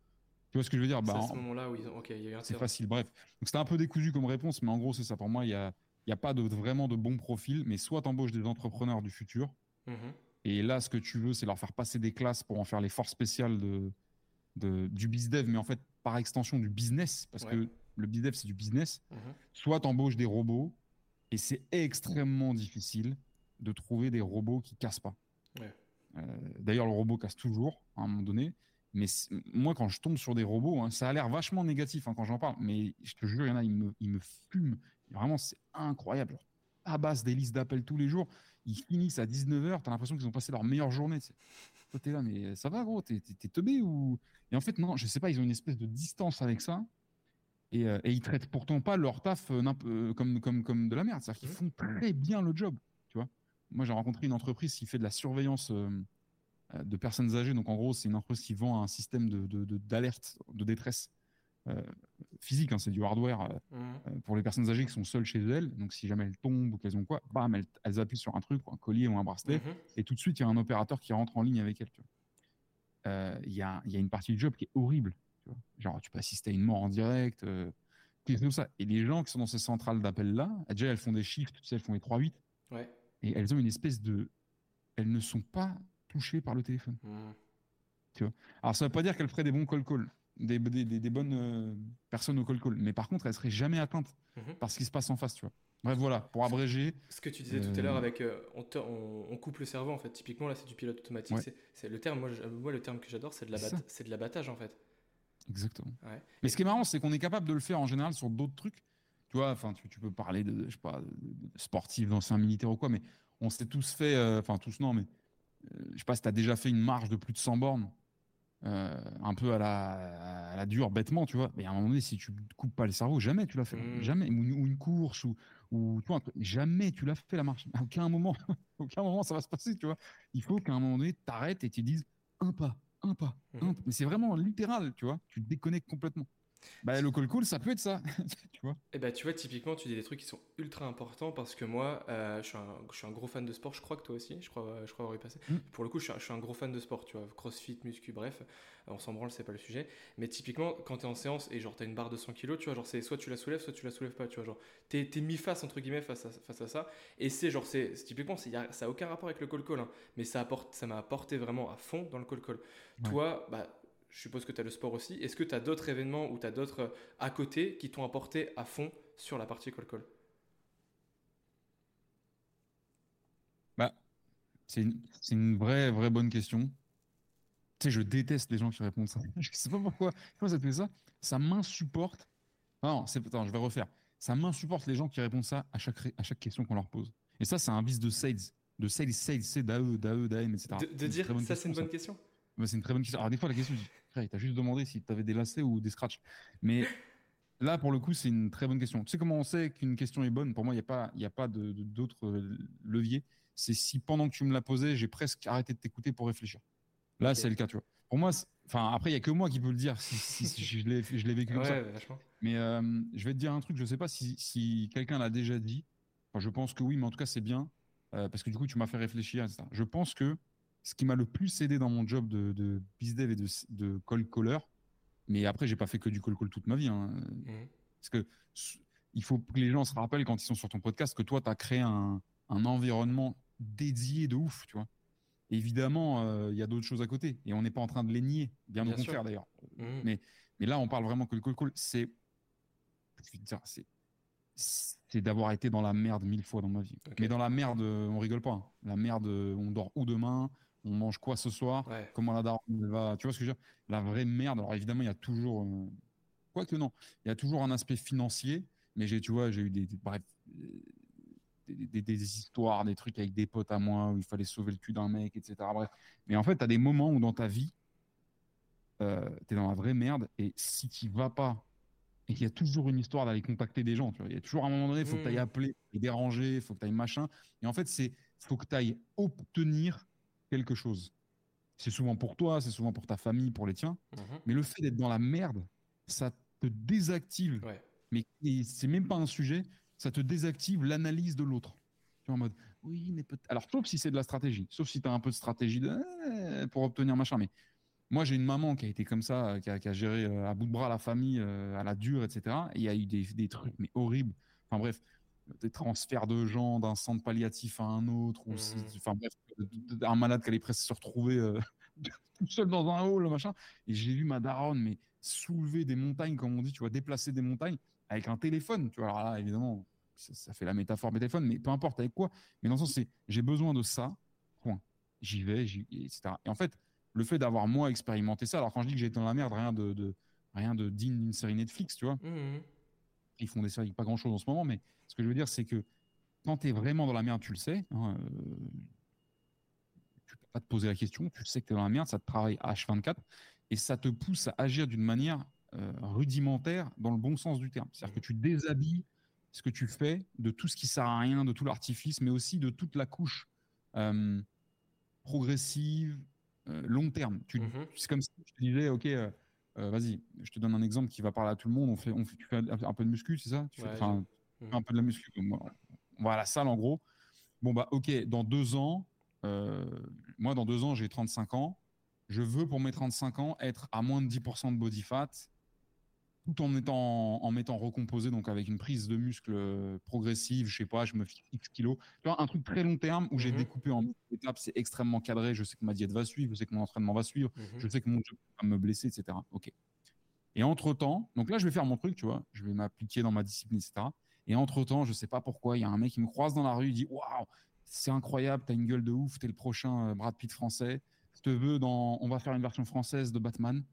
tu vois ce que je veux dire? C'est bah, à en- ce moment-là où ils ont. Ok, il y a eu un c'est facile, bref. Donc c'était un peu décousu comme réponse, mais en gros, c'est ça. Pour moi, il n'y a, il y a pas de, vraiment de bon profil, mais soit tu embauches des entrepreneurs du futur, Mhm. et là, ce que tu veux, c'est leur faire passer des classes pour en faire les forces spéciales de, de, du bizdev, mais en fait, par extension, du business, parce Ouais. que le bizdev, c'est du business. Mhm. Soit tu embauches des robots, et c'est extrêmement difficile de trouver des robots qui cassent pas. Ouais. Euh, D'ailleurs, le robot casse toujours à un moment donné. Mais moi, quand je tombe sur des robots, hein, ça a l'air vachement négatif hein, quand j'en parle. Mais je te jure, il y en a, ils me, ils me fument. Vraiment, c'est incroyable. À base des listes d'appels tous les jours. Ils finissent à 19h. Tu as l'impression qu'ils ont passé leur meilleure journée. Toi, t'es là, mais ça va, gros t'es teubé ou... Et en fait, non, je sais pas, ils ont une espèce de distance avec ça. Et, euh, et ils traitent pourtant pas leur taf euh, euh, comme, comme, comme de la merde. C'est-à-dire qu'ils Mhm. font très bien le job. Tu vois Moi, j'ai rencontré une entreprise qui fait de la surveillance euh, de personnes âgées. Donc, en gros, c'est une entreprise qui vend un système de, de, de- d'alerte, de détresse physique. hein, c'est du hardware euh, pour les personnes âgées qui sont seules chez elles. Donc, si jamais elles tombent ou qu'elles ont quoi, bam, elles, elles appuient sur un truc, un collier ou un bracelet Mhm. et tout de suite, il y a un opérateur qui rentre en ligne avec elle. tu vois. Euh, Il y, a, il y a une partie du job qui est horrible. Tu vois. Genre, tu peux assister à une mort en direct, euh, chose comme ça. Et les gens qui sont dans ces centrales d'appel-là, déjà, elles font des chiffres, tu sais, elles font les 3-8, Ouais. et elles ont une espèce de... Elles ne sont pas touchées par le téléphone. Mhm. Alors, ça ne veut pas dire qu'elles feraient des bons call call, des, des, des- des bonnes euh, personnes au call call, mais par contre, elles seraient jamais atteintes Mhm. par ce qui se passe en face, tu vois. Bref, voilà, pour abréger, Ce que tu disais tout à Euh, l'heure avec euh, on, te- on- on coupe le cerveau en fait. Typiquement là c'est du pilote automatique. Ouais. C'est- le terme. Moi, je- moi le terme que j'adore c'est de l'abattage en fait. Exactement. Ouais. Mais ce qui est marrant, c'est qu'on est capable de le faire en général sur d'autres trucs. Tu vois, enfin, tu, tu peux parler de, je sais pas, de, d'anciens militaires ou quoi, mais on s'est tous fait, euh, enfin, tous non, mais euh, je sais pas si tu as déjà fait une marche de plus de 100 bornes, euh, un peu à la, à la dure, bêtement, tu vois. Mais à un moment donné, si tu coupes pas le cerveau, jamais tu l'as fait. Mm. Jamais. Ou, une- ou une course, ou, ou tu vois, un truc, jamais tu l'as fait la marche. À aucun moment, à aucun moment ça va se passer, tu vois. Il faut qu'à un moment donné, tu t'arrêtes et tu dises un pas, un pas, un Mhm. pas. Mais c'est vraiment littéral, tu vois. Tu te déconnectes complètement. Bah, le call call, ça peut être ça, tu vois. Et bah tu vois typiquement tu dis des trucs qui sont ultra importants parce que moi euh, je, suis un, je suis un gros fan de sport. Je crois que toi aussi. Je crois je crois avoir y passé. Mm. Pour le coup je suis, un, je suis un gros fan de sport. Tu vois CrossFit, muscu, bref. On s'en branle c'est pas le sujet. Mais typiquement quand t'es en séance et genre t'as une barre de 100 kg tu vois genre c'est soit tu la soulèves soit tu la soulèves pas. Tu vois genre t'es t'es mis face entre guillemets face à, face à ça. Et c'est genre c'est c'est typiquement c'est y a- ça a aucun rapport avec le call call. hein, mais ça apporte ça m'a apporté vraiment à fond dans le call call. Ouais. Toi bah je suppose que tu as le sport aussi. Est-ce que tu as d'autres événements ou tu as d'autres euh, à côté qui t'ont apporté à fond sur la partie call-call Bah, c'est une, vraie, vraie bonne question. Tu sais, je déteste les gens qui répondent ça. Je sais pas pourquoi. Pourquoi ça te fait ça? Ça m'insupporte. Non, c'est attends, je vais refaire. Ça m'insupporte les gens qui répondent ça à chaque, à chaque question qu'on leur pose. Et ça, c'est un vice de sales. De sales, sales, c'est d'AE, d'AE, d'AM, etc. De, de dire ça, c'est une bonne question? Bah, C'est une très bonne question. Alors, des fois, la question, tu as juste demandé si tu avais des lacets ou des scratchs. Mais là, pour le coup, c'est une très bonne question. Tu sais comment on sait qu'une question est bonne? Pour moi, il n'y a pas, y a pas d'autres de, leviers. C'est si pendant que tu me l'as posé, j'ai presque arrêté de t'écouter pour réfléchir. Là, c'est le cas, tu vois. Pour moi, enfin, après, il n'y a que moi qui peux le dire si, je l'ai vécu comme ça. Mais euh, je vais te dire un truc, je ne sais pas si, quelqu'un l'a déjà dit. Enfin, je pense que oui, mais en tout cas, c'est bien. Euh, parce que du coup, tu m'as fait réfléchir, etc. Je pense que ce qui m'a le plus aidé dans mon job de, de bizdev et de, de call caller, mais après, j'ai pas fait que du call call toute ma vie. Hein. Mmh. Parce que il faut que les gens se rappellent quand ils sont sur ton podcast que toi, tu as créé un, un environnement dédié de ouf, tu vois. Évidemment, euh, il y a d'autres choses à côté et on n'est pas en train de les nier, bien, au contraire d'ailleurs. Mmh. Mais, mais là, on parle vraiment que le call c'est c'est d'avoir été dans la merde mille fois dans ma vie. Mais dans la merde, on rigole pas. Hein. La merde, on dort où demain On mange quoi ce soir Comment la daronne va Tu vois ce que je veux dire? La vraie merde. Alors évidemment, il y a toujours, euh, quoi que non, il y a toujours un aspect financier. Mais j'ai, tu vois, j'ai eu des, bref, des, histoires, des trucs avec des potes à moi où il fallait sauver le cul d'un mec, etc. Bref. Mais en fait, tu as des moments où dans ta vie, euh, tu es dans la vraie merde et si tu vas pas, et qu'il y a toujours une histoire d'aller contacter des gens, tu vois, il y a toujours un moment donné, il faut que tu ailles mmh. appeler déranger, il faut que tu ailles machin. Et en fait, c'est faut que tu ailles obtenir quelque chose. C'est souvent pour toi, c'est souvent pour ta famille, pour les tiens. Mmh Mais le fait d'être dans la merde, ça te désactive. Mais c'est même pas un sujet ça te désactive l'analyse de l'autre. Tu es en mode, oui, mais peut-être. Alors, sauf si c'est de la stratégie, sauf si tu as un peu de stratégie de... Eh, pour obtenir machin. Mais moi, j'ai une maman qui a été comme ça, qui a, géré euh, à bout de bras la famille, euh, à la dure, etc. Et il y a eu des, trucs, mais horribles. Enfin, bref, des transferts de gens d'un centre palliatif à un autre, ou mmh. enfin, bref, un malade qui allait presque se retrouver euh, tout seul dans un hall, machin. Et j'ai vu ma daronne, mais soulever des montagnes, comme on dit, tu vois, déplacer des montagnes avec un téléphone, tu vois. Alors là, évidemment, ça, fait la métaphore téléphone, mais peu importe avec quoi. Mais dans le sens, c'est j'ai besoin de ça, point. J'y vais, etc. Et en fait, le fait d'avoir moi expérimenté ça, alors quand je dis que j'ai été dans la merde, rien de, de rien de digne d'une série Netflix, tu vois. Mmh, mmh. Ils font des séries pas grand chose en ce moment, mais ce que je veux dire, c'est que quand tu es vraiment dans la merde, tu le sais. Hein, euh, tu peux pas te poser la question, tu sais que tu es dans la merde, ça te travaille H24 et ça te pousse à agir d'une manière euh, rudimentaire dans le bon sens du terme. C'est-à-dire que tu déshabilles ce que tu fais, de tout ce qui sert à rien, de tout l'artifice, mais aussi de toute la couche euh, progressive, euh, long terme. Tu, mhm. C'est comme si je te disais, ok, euh, vas-y, je te donne un exemple qui va parler à tout le monde. On fait, on fait, tu fais un peu de muscu, c'est ça? Tu fais un peu de la muscu. On va à la salle en gros. Bon bah ok, dans deux ans, moi dans deux ans j'ai 35 ans. Je veux pour mes 35 ans être à moins de 10% de body fat, tout en étant en mettant recomposé donc avec une prise de muscle euh, progressive je sais pas je me fixe X kilos. Un truc très long terme où j'ai mhm. découpé en étapes c'est extrêmement cadré je sais que ma diète va suivre je sais que mon entraînement va suivre mhm. je sais que mon job va me blesser etc ok. Et entre temps donc là je vais faire mon truc tu vois je vais m'appliquer dans ma discipline etc et entre temps je sais pas pourquoi il y a un mec qui me croise dans la rue il dit waouh c'est incroyable t'as une gueule de ouf t'es le prochain euh, Brad Pitt français. Je te veux dans on va faire une version française de Batman.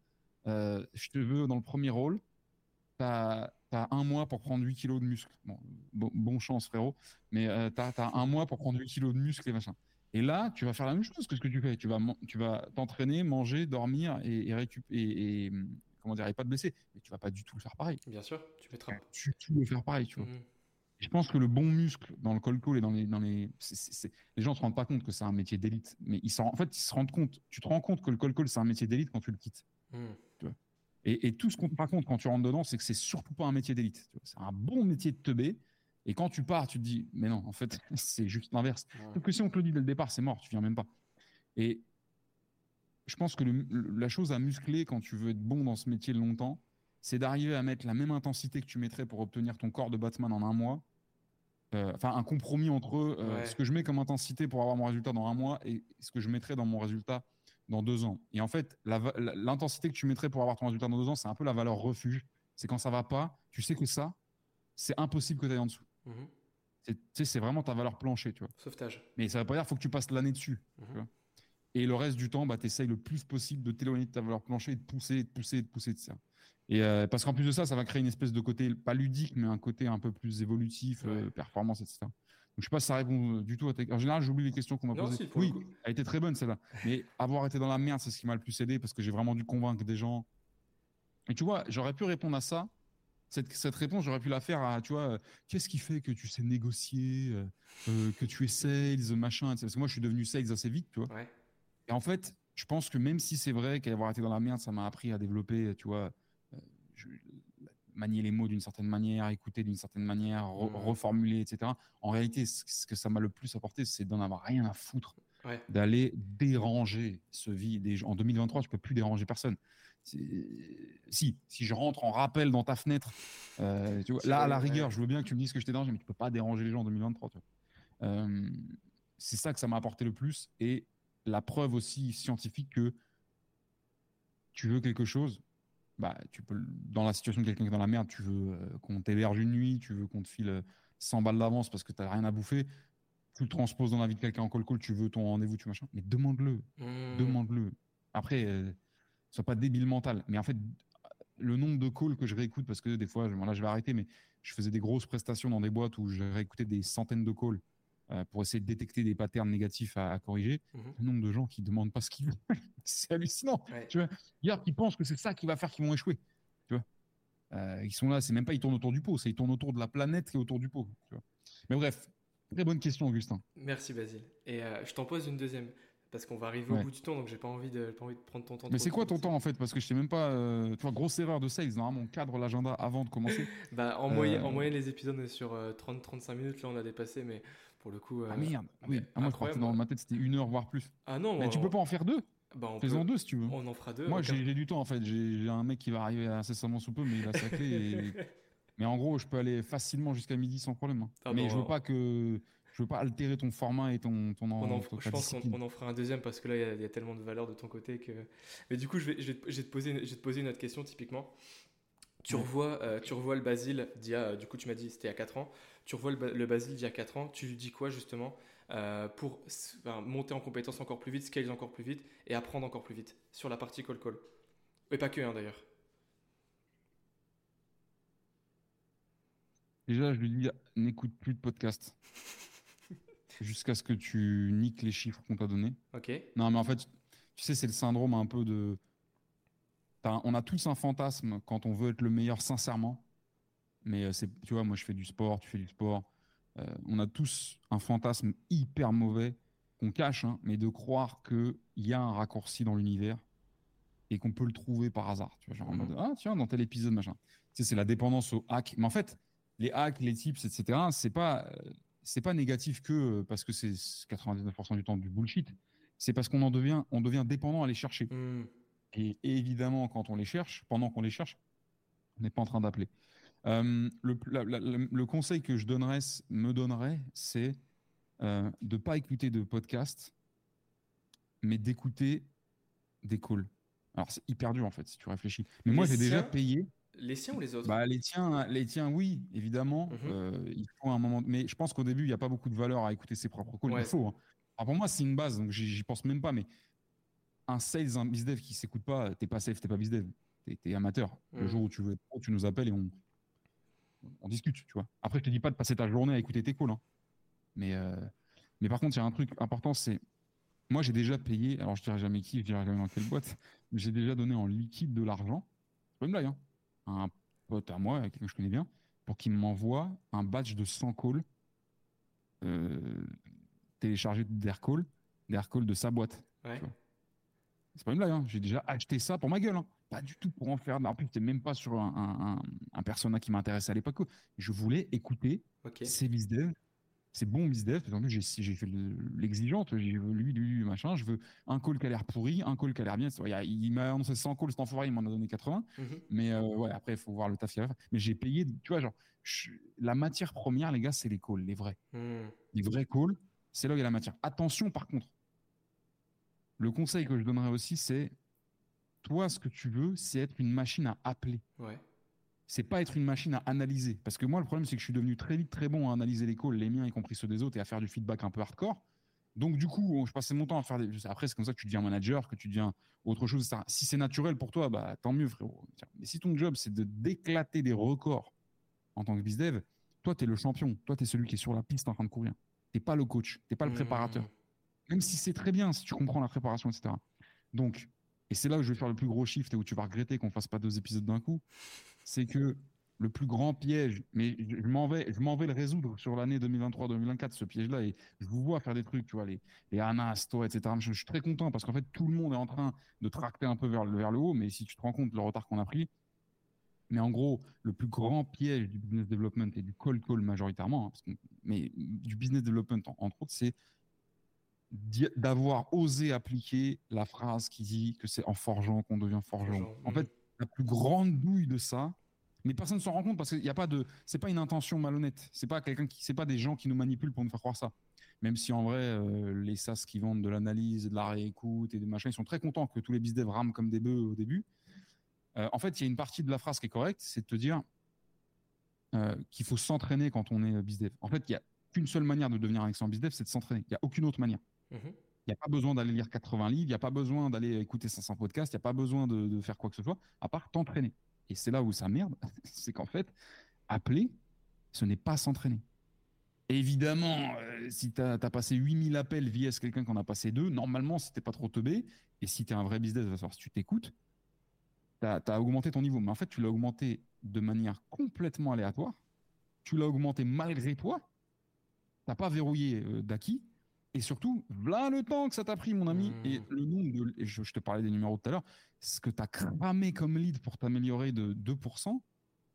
Euh, je te veux dans le premier rôle tu as, un mois pour prendre 8 kilos de muscle. Bon, bon, chance, frérot. Mais euh, tu as, un mois pour prendre 8 kilos de muscle et machin. Et là, tu vas faire la même chose que ce que tu fais. Tu vas, tu vas t'entraîner, manger, dormir et, et récupérer. Et, comment dire, et pas te blesser. Mais tu vas pas du tout le faire pareil. Bien sûr, tu mettras Tu, tu le faire pareil, tu vois. Mmh. Je pense que le bon muscle dans le col call et dans les, dans les, les gens se rendent pas compte que c'est un métier d'élite, mais ils en, en fait, ils se rendent compte. Tu te rends compte que le col call c'est un métier d'élite quand tu le quittes. Mmh. Et, tout ce qu'on te raconte quand tu rentres dedans, c'est que c'est surtout pas un métier d'élite. C'est un bon métier de teubé. Et quand tu pars, tu te dis, mais non, en fait, c'est juste l'inverse. Ouais. que si on te le dit dès le départ, c'est mort, tu viens même pas. Et je pense que la chose à muscler quand tu veux être bon dans ce métier longtemps, c'est d'arriver à mettre la même intensité que tu mettrais pour obtenir ton corps de Batman en un mois. Euh, enfin, un compromis entre euh, ce que je mets comme intensité pour avoir mon résultat dans un mois et ce que je mettrais dans mon résultat dans deux ans. Et en fait, l'intensité que tu mettrais pour avoir ton résultat dans deux ans, c'est un peu la valeur refuge. C'est quand ça va pas, tu sais que ça, c'est impossible que tu ailles en dessous. Mhm. C'est vraiment ta valeur plancher, tu vois. Sauvetage. Mais ça veut pas dire qu'il faut que tu passes l'année dessus. Mhm. Et le reste du temps, bah, tu essayes le plus possible de t'éloigner de ta valeur plancher et de pousser, de pousser, de pousser de ça. Et euh, parce qu'en plus de ça, ça va créer une espèce de côté, pas ludique, mais un côté un peu plus évolutif, euh, performance, etc. Je sais pas si ça répond du tout à tes... En général, j'oublie les questions qu'on m'a posées. oui, elle a été très bonne celle-là. Mais avoir été dans la merde, c'est ce qui m'a le plus aidé parce que j'ai vraiment dû convaincre des gens. Et tu vois, j'aurais pu répondre à ça. Cette, cette réponse, j'aurais pu la faire à, tu vois, qu'est-ce qui fait que tu sais négocier, euh, que tu es sales, machin, etc. Parce que moi, je suis devenu sales assez vite, tu vois. Et en fait, je pense que même si c'est vrai qu'avoir été dans la merde, ça m'a appris à développer, tu vois, manier les mots d'une certaine manière, écouter d'une certaine manière, mmh. reformuler, etc. En réalité, ce que ça m'a le plus apporté, c'est d'en avoir rien à foutre, d'aller déranger ce vie des gens. En 2023, je peux plus déranger personne. Si, si je rentre en rappel dans ta fenêtre, euh, tu vois, là, à la rigueur, je veux bien que tu me dises que je t'ai dérangé, mais tu peux pas déranger les gens en 2023. Euh, c'est ça que ça m'a apporté le plus et la preuve aussi scientifique que tu veux quelque chose, bah, tu peux, dans la situation de quelqu'un qui est dans la merde, tu veux euh, qu'on t'héberge une nuit, tu veux qu'on te file 100 balles d'avance parce que tu n'as rien à bouffer. Tu le transposes dans la vie de quelqu'un en call-call, tu veux ton rendez-vous, tu machin. Mais demande-le. Mmh. Demande-le. Après, euh, sois pas débile mental. Mais en fait, le nombre de calls que je réécoute, parce que des fois, là, je vais arrêter, mais je faisais des grosses prestations dans des boîtes où je réécoutais des centaines de calls euh, pour essayer de détecter des patterns négatifs à, corriger. Mmh. Le nombre de gens qui demandent pas ce qu'ils veulent, c'est hallucinant. Tu vois, hier, qui pensent que c'est ça qui va faire qu'ils vont échouer. Tu vois, euh, ils sont là, c'est même pas ils tournent autour du pot, c'est ils tournent autour de la planète qui est autour du pot. Tu vois. Mais bref, très bonne question, Augustin. Merci, Basile. Et euh, je t'en pose une deuxième parce qu'on va arriver au bout du temps, donc j'ai pas envie de, pas envie de prendre ton temps. Mais c'est quoi ton temps en fait? Parce que je sais même pas. Euh, tu vois, grosse erreur de sales. Normalement, on cadre l'agenda avant de commencer. bah, en, moyenne, en moyenne, les épisodes, on est sur 30-35 minutes. Là, on a dépassé, mais pour le coup. ah euh, merde, oui. Ah, moi, je crois que dans ma tête, c'était une heure, voire plus. Ah non, mais tu peux pas en faire deux bah, Fais-en deux si tu veux. On en fera deux. Moi, j'ai du temps en fait. J'ai un mec qui va arriver incessamment sous peu, mais il a sa clé. Mais en gros, je peux aller facilement jusqu'à midi sans problème. Hein. Ah mais je veux pas que je veux pas altérer ton format et ton, ton, en, Je pense qu'on en fera un deuxième parce que là, il y, a tellement de valeur de ton côté que. Mais du coup, je vais, je vais, te, poser, je vais te poser une autre question typiquement. Tu revois, euh, tu revois le Basile d'il y a, du coup tu m'as dit c'était il y a 4 ans, tu revois le, Basile d'il y a 4 ans, tu lui dis quoi justement euh, pour monter en compétence encore plus vite, scale encore plus vite et apprendre encore plus vite sur la partie call call. Et pas que hein, d'ailleurs. Déjà je lui dis n'écoute plus de podcast jusqu'à ce que tu niques les chiffres qu'on t'a donnés. Ok. Non mais en fait tu sais c'est le syndrome un peu de on a tous un fantasme quand on veut être le meilleur sincèrement. Mais euh, c'est, tu vois, moi je fais du sport, tu fais du sport. Euh, on a tous un fantasme hyper mauvais qu'on cache, hein, mais de croire qu'il y a un raccourci dans l'univers et qu'on peut le trouver par hasard. Tu vois, genre en mode, mhm. ah tiens, dans tel épisode, machin. Tu sais, c'est la dépendance au hack. Mais en fait, les hacks, les tips, etc., c'est pas, euh, c'est pas négatif que parce que c'est 99% du temps du bullshit. C'est parce qu'on en devient, on devient dépendant à les chercher. Mhm. Et évidemment, quand on les cherche, pendant qu'on les cherche, on n'est pas en train d'appeler. Euh, le, conseil que je donnerais, me donnerait, c'est euh, de ne pas écouter de podcast, mais d'écouter des calls. Alors, c'est hyper dur, en fait, si tu réfléchis. Mais moi, j'ai déjà payé. Les siens ou les autres? Bah, les, tiens, les tiens, oui, évidemment. Euh, il faut un moment. Mais je pense qu'au début, il n'y a pas beaucoup de valeur à écouter ses propres calls. Il faut. Hein. pour moi, c'est une base, donc j'y pense même pas. Mais un sales, un bizdev qui s'écoute pas, t'es pas safe, t'es pas bizdev, t'es es amateur. Le mm. jour où tu veux tu nous appelles et on, on discute, tu vois. Après, je te dis pas de passer ta journée à écouter tes calls, hein. mais, euh, mais par contre, il y a un truc important, c'est moi, j'ai déjà payé, alors je dirais jamais qui, je dirais jamais dans quelle boîte, mais j'ai déjà donné en liquide de l'argent, c'est pas une blague, hein, un pote à moi, quelqu'un que je connais bien, pour qu'il m'envoie un badge de 100 calls euh, téléchargé d'Aircall, d'Aircall de sa boîte. Ouais. C'est pas une blague, hein. j'ai déjà acheté ça pour ma gueule. Hein. Pas du tout pour en faire. En plus, c'était même pas sur un, un, persona qui m'intéressait à l'époque. Je voulais écouter ces bizdev, ces bons bizdev. En plus, j'ai fait l'exigente. J'ai lui, lui, machin. Je veux un call qui a l'air pourri, un call qui a l'air bien. Il, m'a annoncé 100 calls, cet enfoiré, il m'en a donné 80. Mhm. Mais euh, ouais, après, il faut voir le taf qu'il a Mais j'ai payé, tu vois, genre, la matière première, les gars, c'est les calls, les vrais. Hmm. Les vrais calls, c'est là où il y a la matière. Attention, par contre, le conseil que je donnerais aussi, c'est toi, ce que tu veux, c'est être une machine à appeler. Ouais. C'est pas être une machine à analyser. Parce que moi, le problème, c'est que je suis devenu très vite très bon à analyser les calls, les miens, y compris ceux des autres, et à faire du feedback un peu hardcore. Donc, du coup, je passais mon temps à faire des. Après, c'est comme ça que tu deviens manager, que tu deviens autre chose. Si c'est naturel pour toi, bah, tant mieux, frérot. Mais si ton job, c'est de d'éclater des records en tant que bizdev, toi, tu es le champion. Toi, tu es celui qui est sur la piste en train de courir. Tu pas le coach. Tu pas le mmh. Même si c'est très bien, si tu comprends la préparation, etc. Donc, et c'est là où je vais faire le plus gros shift et où tu vas regretter qu'on fasse pas deux épisodes d'un coup, c'est que le plus grand piège, mais je m'en vais, je m'en vais le résoudre sur l'année 2023-2024, ce piège-là, et je vous vois faire des trucs, tu vois, les, les Anas, toi, etc. Je, suis très content parce qu'en fait, tout le monde est en train de tracter un peu vers, vers le haut, mais si tu te rends compte le retard qu'on a pris, mais en gros, le plus grand piège du business development et du cold call majoritairement, hein, mais du business development entre autres, c'est d'avoir osé appliquer la phrase qui dit que c'est en forgeant qu'on devient forgeant. En fait, la plus grande douille de ça, mais personne ne s'en rend compte parce qu'il n'y a pas de, c'est pas une intention malhonnête. C'est pas quelqu'un qui, c'est pas des gens qui nous manipulent pour nous faire croire ça. Même si en vrai, euh, les SaaS qui vendent de l'analyse, de la réécoute et des machins, ils sont très contents que tous les business rament comme des bœufs au début. Euh, en fait, il y a une partie de la phrase qui est correcte, c'est de te dire euh, qu'il faut s'entraîner quand on est bizdev. En fait, il n'y a qu'une seule manière de devenir un excellent bizdev, c'est de s'entraîner. Il n'y a aucune autre manière. Mhm. Il n'y a pas besoin d'aller lire 80 livres, il n'y a pas besoin d'aller écouter 500 podcasts, il n'y a pas besoin de, faire quoi que ce soit, à part t'entraîner. Et c'est là où ça merde, c'est qu'en fait, appeler, ce n'est pas s'entraîner. Évidemment, euh, si tu as, passé 8000 appels via quelqu'un qui en a passé deux, normalement, si pas trop teubé, et si tu es un vrai business, si tu t'écoutes, tu as, augmenté ton niveau. Mais en fait, tu l'as augmenté de manière complètement aléatoire. Tu l'as augmenté malgré toi. Tu pas verrouillé euh, d'acquis. Et surtout, voilà le temps que ça t'a pris, mon ami. Et mmh. le nombre de. je, te parlais des numéros tout à l'heure. Ce que tu as cramé comme lead pour t'améliorer de 2%,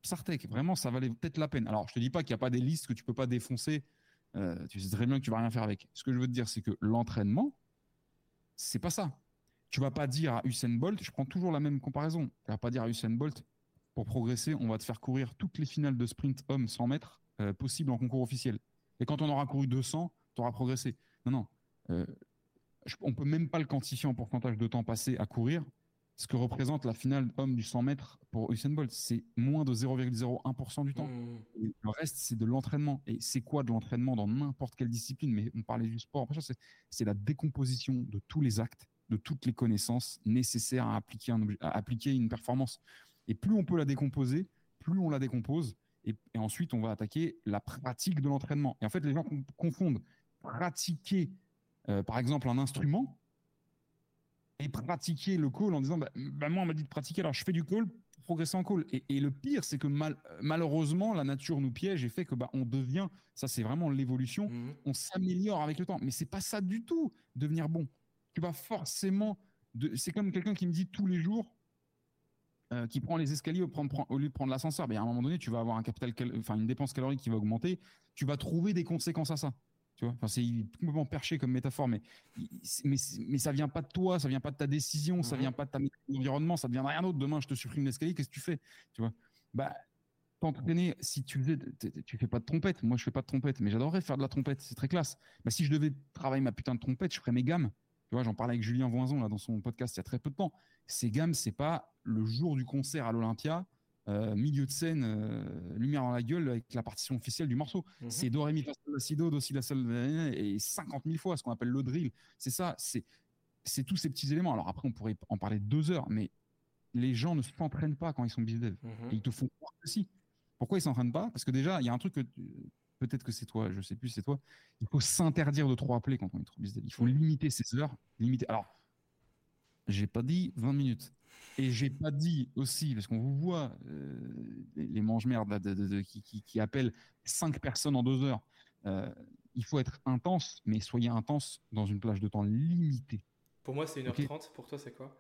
Sartek, vraiment, ça valait peut-être la peine. Alors, je te dis pas qu'il n'y a pas des listes que tu peux pas défoncer. Euh, tu sais très bien que tu vas rien faire avec. Ce que je veux te dire, c'est que l'entraînement, c'est pas ça. Tu vas pas dire à Usain Bolt, je prends toujours la même comparaison. Tu vas pas dire à Usain Bolt, pour progresser, on va te faire courir toutes les finales de sprint homme 100 mètres euh, possibles en concours officiel. Et quand on aura couru 200, tu auras progressé. Non, non. Euh, on peut même pas le quantifier en pourcentage de temps passé à courir. Ce que représente la finale homme du 100 mètres pour Usain Bolt, c'est moins de 0,01% du temps. Mmh. le reste, c'est de l'entraînement. Et c'est quoi de l'entraînement dans n'importe quelle discipline? Mais on parlait du sport. C'est la décomposition de tous les actes, de toutes les connaissances nécessaires à appliquer, à appliquer une performance. Et plus on peut la décomposer, plus on la décompose. Et, et ensuite, on va attaquer la pratique de l'entraînement. Et en fait, les gens confondent pratiquer, euh, par exemple, un instrument et pratiquer le call en disant bah, bah, moi on m'a dit de pratiquer alors je fais du call pour progresser en call et, le pire c'est que mal, malheureusement la nature nous piège et fait que bah on devient ça c'est vraiment l'évolution mmh. on s'améliore avec le temps mais c'est pas ça du tout devenir bon tu vas forcément c'est comme quelqu'un qui me dit tous les jours euh, qui prend les escaliers au, au lieu de prendre l'ascenseur, mais à un moment donné, tu vas avoir un capital, enfin une dépense calorique qui va augmenter. Tu vas trouver des conséquences à ça. Tu vois, enfin, c'est complètement perché comme métaphore, mais, mais, mais ça vient pas de toi, ça vient pas de ta décision, ça mhm. vient pas de ta environnement, ça devient rien d'autre. Demain, je te supprime l'escalier, qu'est-ce que tu fais? Tu vois? Bah, t'entraîner, si tu faisais, tu fais pas de trompette. Moi, je fais pas de trompette, mais j'adorerais faire de la trompette, c'est très classe. Bah, si je devais travailler ma putain de trompette, je ferais mes gammes. Tu vois, j'en parlais avec Julien Voisin là dans son podcast il y a très peu de temps. Ces gammes, c'est pas le jour du concert à l'Olympia euh, milieu de scène, euh, lumière dans la gueule avec la partition officielle du morceau. Mhm. C'est do, ré, mi, fa, sol, la, si, do, do, si, la, sol, et 50 000 fois, ce qu'on appelle le drill. C'est ça, c'est, c'est tous ces petits éléments. Alors après, on pourrait en parler deux heures, mais les gens ne s'entraînent pas quand ils sont bizdev. Mhm. Et ils te font croire que si. Pourquoi ils s'entraînent pas? Parce que déjà, il y a un truc que peut-être que c'est toi, je sais plus, c'est toi. Il faut s'interdire de trop appeler quand on est trop bizdev. Il faut limiter ses heures. Limiter. Alors, j'ai pas dit 20 minutes. Et j'ai pas dit aussi, parce qu'on vous voit, euh, les mange-merdes qui, qui, appellent cinq personnes en deux heures. Euh, il faut être intense, mais soyez intense dans une plage de temps limitée. Pour moi, c'est 1h30. Pour toi, c'est quoi?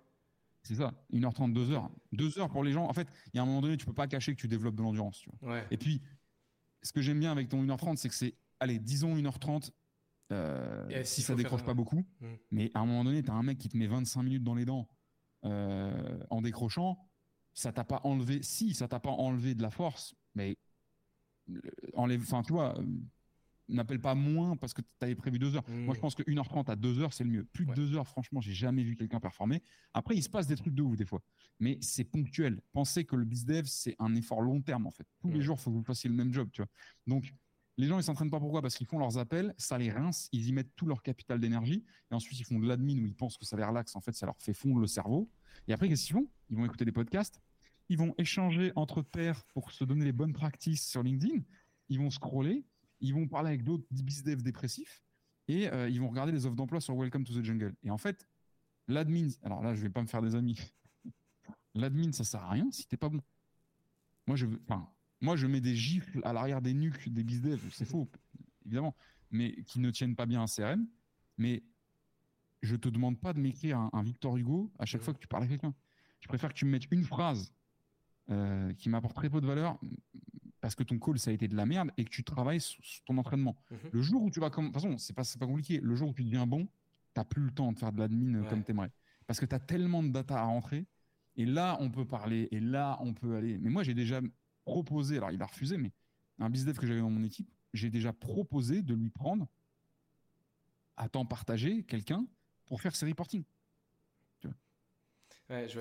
C'est ça, 1h30, 2 heures. 2 heures pour les gens. En fait, il y a un moment donné, tu peux pas cacher que tu développes de l'endurance. Et puis, ce que j'aime bien avec ton 1h30, c'est que c'est, allez, disons 1h30, euh, si ça décroche pas beaucoup. Hmm. Mais à un moment donné, tu as un mec qui te met 25 minutes dans les dents euh, en décrochant, ça t'a pas enlevé, si ça t'a pas enlevé de la force, mais enlève, enfin tu vois, euh, n'appelle pas moins parce que tu avais prévu deux heures. Moi, je pense que 1h30 à 2 heures, c'est le mieux. Plus de 2 heures, franchement, j'ai jamais vu quelqu'un performer. Après, il se passe des trucs de ouf des fois, mais c'est ponctuel. Pensez que le bizdev, c'est un effort long terme en fait. Tous les jours, il faut que vous fassiez le même job, tu vois. Donc, Les gens, ils s'entraînent pas pourquoi Parce qu'ils font leurs appels, ça les rince, ils y mettent tout leur capital d'énergie, et ensuite ils font de l'admin où ils pensent que ça les relaxe. En fait, ça leur fait fondre le cerveau. Et après, qu'est-ce qu'ils font? Ils vont écouter des podcasts, ils vont échanger entre pairs pour se donner les bonnes pratiques sur LinkedIn, ils vont scroller, ils vont parler avec d'autres bizdev dépressifs, et euh, ils vont regarder les offres d'emploi sur Welcome to the Jungle. Et en fait, l'admin, alors là, je vais pas me faire des amis. L'admin, ça sert à rien si t'es pas bon. Moi, je, enfin, moi, je mets des gifles à l'arrière des nuques des bizdev, c'est faux, évidemment, mais qui ne tiennent pas bien un CRM. Mais je te demande pas de m'écrire un, Victor Hugo à chaque fois que tu parles à quelqu'un. Je préfère que tu me mettes une phrase euh, qui m'apporte très peu de valeur parce que ton call, ça a été de la merde et que tu travailles sur, ton entraînement. Mhm. Le jour où tu vas comme. De toute façon, c'est pas, pas compliqué. Le jour où tu deviens bon, tu n'as plus le temps de faire de l'admin euh, comme tu aimerais. Parce que tu as tellement de data à rentrer. Et là, on peut parler. Et là, on peut aller. Mais moi, j'ai déjà proposé. Alors, il a refusé, mais un business que j'avais dans mon équipe, j'ai déjà proposé de lui prendre à temps partagé quelqu'un pour faire ses reporting.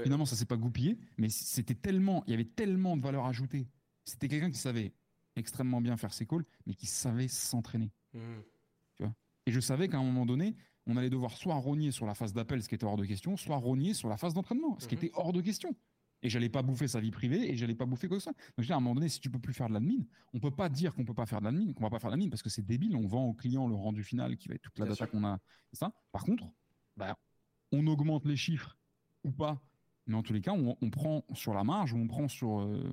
Finalement, ça s'est pas goupillé, mais c'était tellement, il y avait tellement de valeur ajoutée c'était quelqu'un qui savait extrêmement bien faire ses calls, mais qui savait s'entraîner. Hmm. Tu vois et je savais qu'à un moment donné, on allait devoir soit rogner sur la phase d'appel, ce qui était hors de question, soit rogner sur la phase d'entraînement, ce qui hmm. était hors de question. Et j'allais pas bouffer sa vie privée et j'allais pas bouffer quoi que ce soit. Donc, à un moment donné, si tu peux plus faire de l'admin, on peut pas dire qu'on peut pas faire de l'admin, qu'on va pas faire de l'admin parce que c'est débile. On vend au client le rendu final qui va être toute la data qu'on a. Ça. Par contre, bah, on augmente les chiffres ou pas mais en tous les cas, on, prend sur la marge, on prend sur euh,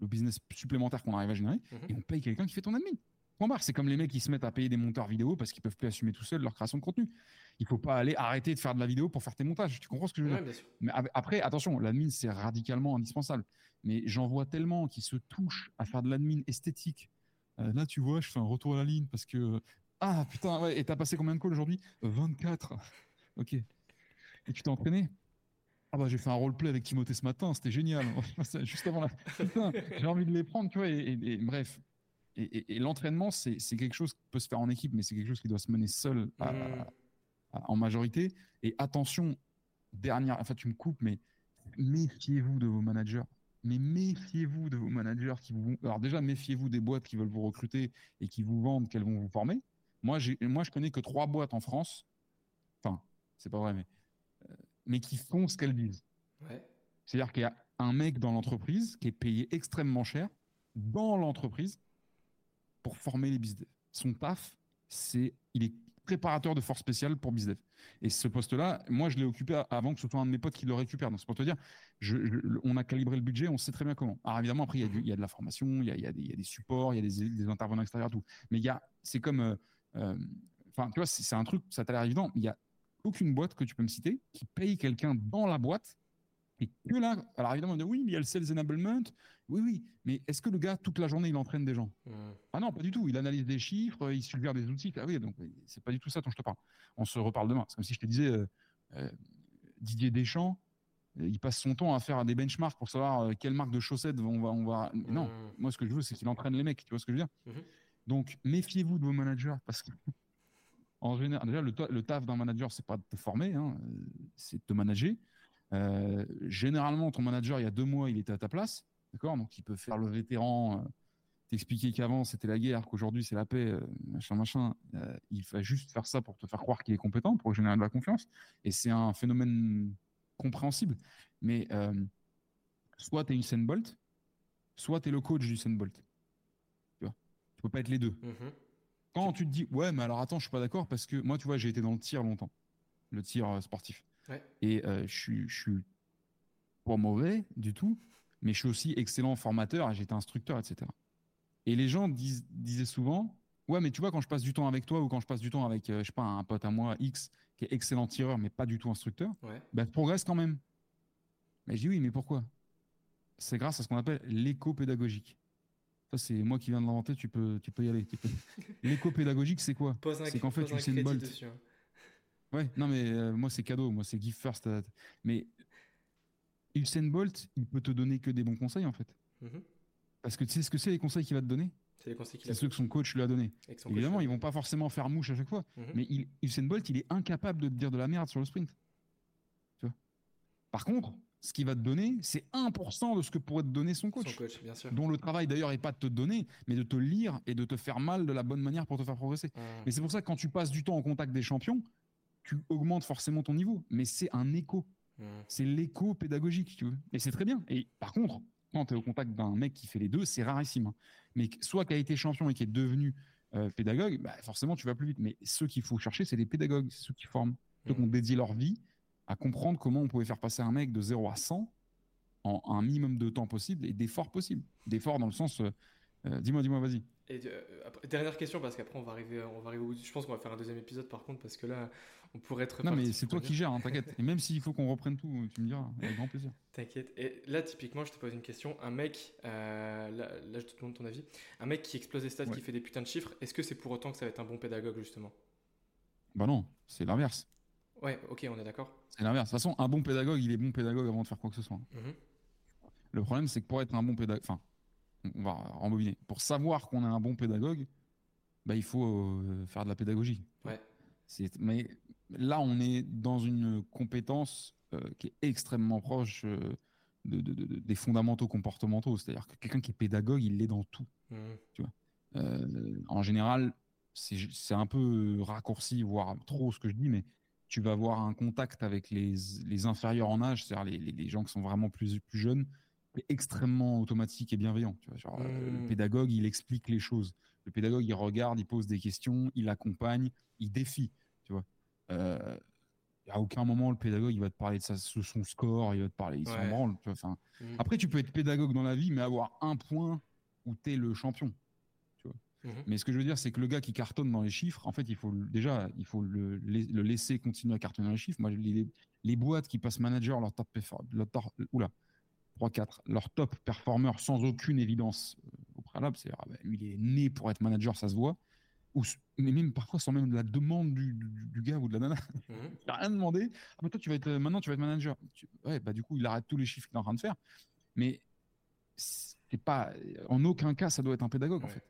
le business supplémentaire qu'on arrive à générer mhm. et on paye quelqu'un qui fait ton admin. C'est comme les mecs qui se mettent à payer des monteurs vidéo parce qu'ils peuvent plus assumer tout seuls leur création de contenu. Il faut pas aller arrêter de faire de la vidéo pour faire tes montages. Tu comprends ce que je veux dire? Mais après, attention, l'admin c'est radicalement indispensable. Mais j'en vois tellement qui se touchent à faire de l'admin esthétique. Euh, là, tu vois, je fais un retour à la ligne parce que ah putain ouais. Et t'as passé combien de calls aujourd'hui? 24. Ok. Et tu t'es entraîné? Ah bah j'ai fait un roleplay avec Timothée ce matin, c'était génial. Juste avant la. j'ai envie de les prendre, tu vois. Et, bref. Et, l'entraînement, c'est quelque chose qui peut se faire en équipe, mais c'est quelque chose qui doit se mener seul mmh. En majorité. Et attention, dernière. Enfin, tu me coupes, mais méfiez-vous de vos managers. Mais méfiez-vous de vos managers qui vous. Alors déjà, méfiez-vous des boîtes qui veulent vous recruter et qui vous vendent qu'elles vont vous former. Moi, moi, je connais que trois boîtes en France. Enfin, c'est pas vrai, mais mais qui font ce qu'elles disent. C'est-à-dire qu'il y a un mec dans l'entreprise qui est payé extrêmement cher dans l'entreprise pour former les bizdev. Son taf, c'est il est préparateur de force spéciale pour bizdev. Et ce poste-là, moi, je l'ai occupé avant que ce soit un de mes potes qui le récupère. Donc, c'est pour te dire, je, on a calibré le budget, on sait très bien comment. Alors, évidemment, après, il y a, de la formation, il y a, des, supports, il y a des, intervenants extérieurs, tout. Mais il y a, c'est comme, euh, euh, enfin, tu vois, c'est un truc, ça t'a l'air évident, il y a aucune boîte que tu peux me citer qui paye quelqu'un dans la boîte et que là, alors évidemment, on oui, mais il y a le sales enablement. Oui, oui, mais est-ce que le gars, toute la journée, il entraîne des gens mmh. Ah non, pas du tout. Il analyse des chiffres, il suggère des outils. Ah oui, donc c'est pas du tout ça dont je te parle. On se reparle demain. C'est comme si je te disais, euh, euh, Didier Deschamps, euh, il passe son temps à faire des benchmarks pour savoir quelle marque de chaussettes on va. On va... Non, mmh. moi, ce que je veux, c'est qu'il entraîne les mecs. Tu vois ce que je veux dire mmh. Donc, méfiez-vous de vos managers parce que en général, déjà, le, taf d'un manager, c'est pas de te former, hein, c'est de te manager. Euh, généralement, ton manager, il y a deux mois, il était à ta place, d'accord Donc, il peut faire le vétéran, euh, t'expliquer qu'avant c'était la guerre, qu'aujourd'hui c'est la paix, euh, machin, machin. il va juste faire ça pour te faire croire qu'il est compétent, pour générer de la confiance. Et c'est un phénomène compréhensible. Mais soit tu es Usain Bolt, soit tu es le coach du Bolt. Tu vois Tu peux pas être les deux. Mm-hmm. Quand tu te dis, ouais, mais alors attends, je suis pas d'accord parce que moi, tu vois, j'ai été dans le tir longtemps, le tir euh, sportif. Et euh, je suis pas mauvais du tout, mais je suis aussi excellent formateur j'étais instructeur, etc. Et les gens disaient souvent, ouais, mais tu vois, quand je passe du temps avec toi ou quand je passe du temps avec, euh, je sais pas, un pote à moi, X, qui est excellent tireur, mais pas du tout instructeur, ouais. bah, je progresse quand même. Mais je dis oui, mais pourquoi? C'est grâce à ce qu'on appelle l'éco-pédagogique. Ça, c'est moi qui viens de l'inventer, tu peux, tu peux y aller. L'éco pédagogique, c'est quoi? C'est qu'en fait, Usain Bolt. Dessus, hein. Ouais, non, mais euh, moi, c'est cadeau. Moi, c'est give first. Euh, mais Usain Bolt, il peut te donner que des bons conseils, en fait. Mhm. Parce que tu sais ce que c'est les conseils qu'il va te donner? C'est les conseils C'est ceux que son coach lui a donné. Évidemment, ils vont pas forcément faire mouche à chaque fois. Mhm. Mais Usain Bolt, il est incapable de te dire de la merde sur le sprint. Tu vois? Par contre, ce qu'il va te donner, c'est 1% de ce que pourrait te donner son coach. Son coach, bien sûr. Dont le travail d'ailleurs n'est pas de te donner, mais de te lire et de te faire mal de la bonne manière pour te faire progresser. Mmh. Mais c'est pour ça que quand tu passes du temps en contact des champions, tu augmentes forcément ton niveau. Mais c'est un écho. Mmh. C'est l'écho pédagogique, tu veux. Et c'est très bien. Et par contre, quand tu es au contact d'un mec qui fait les deux, c'est rarissime. hein. Mais soit qui a été champion et qui est devenu euh, pédagogue, bah, forcément, tu vas plus vite. Mais ceux qu'il faut chercher, c'est des pédagogues, c'est ceux qui forment, ceux qui ont dédié leur vie à comprendre comment on pouvait faire passer un mec de 0 à 100 en un minimum de temps possible et d'efforts possibles. D'efforts dans le sens. euh, euh, dis-moi, dis-moi, vas-y. Et euh, après- dernière question, parce qu'après on va arriver, on va arriver au bout. Je pense qu'on va faire un deuxième épisode par contre, parce que là, on pourrait être. Non, mais c'est toi qui gères, hein, t'inquiète. Et même s'il faut qu'on reprenne tout, tu me diras, avec grand plaisir. T'inquiète. Et là, typiquement, je te pose une question. Un mec, euh, là, là, je te demande ton avis. Un mec qui explose les stats, Ouais. qui fait des putains de chiffres, est-ce que c'est pour autant que ça va être un bon pédagogue, justement? Bah non, c'est l'inverse. Ouais, ok, on est d'accord. C'est l'inverse. De toute façon, un bon pédagogue, il est bon pédagogue avant de faire quoi que ce soit. Mhm. Le problème, c'est que pour être un bon pédagogue, enfin, on va rembobiner. Pour savoir qu'on est un bon pédagogue, bah, il faut euh, faire de la pédagogie. Ouais. Mais là, on est dans une compétence euh, qui est extrêmement proche euh, de, de- de- de- des fondamentaux comportementaux. C'est-à-dire que quelqu'un qui est pédagogue, il l'est dans tout. Mhm. Euh, en général, c'est un peu raccourci, voire trop ce que je dis, mais tu vas avoir un contact avec les, les inférieurs en âge, c'est-à-dire les, les- les gens qui sont vraiment plus, plus jeunes, extrêmement automatique et bienveillant. Tu vois, genre, le pédagogue, il explique les choses. Le pédagogue, il regarde, il pose des questions, il accompagne, il défie. Euh, à aucun moment, le pédagogue, il va te parler de, sa, de son score, il va te parler, il s'en Ouais. branle. tu vois, enfin, Mhm. après, tu peux être pédagogue dans la vie, mais avoir un point où tu es le champion. Mhm. Mais ce que je veux dire, c'est que le gars qui cartonne dans les chiffres, en fait, il faut déjà, il faut le, la- le laisser continuer à cartonner dans les chiffres. Moi, les, les boîtes qui passent manager, leur top, leur oula, 3-4, leur top performeur sans aucune évidence euh, au préalable, c'est ah, bah, lui, il est né pour être manager, ça se voit. Ou, même parfois sans même la demande du, du- du gars ou de la nana. Mhm. Il n'a rien demandé. Ah, toi, tu vas être, maintenant, tu vas être manager. Tu- ouais, bah, du coup, il arrête tous les chiffres qu'il est en train de faire. Mais c'est pas, en aucun cas, ça doit être un pédagogue, en fait.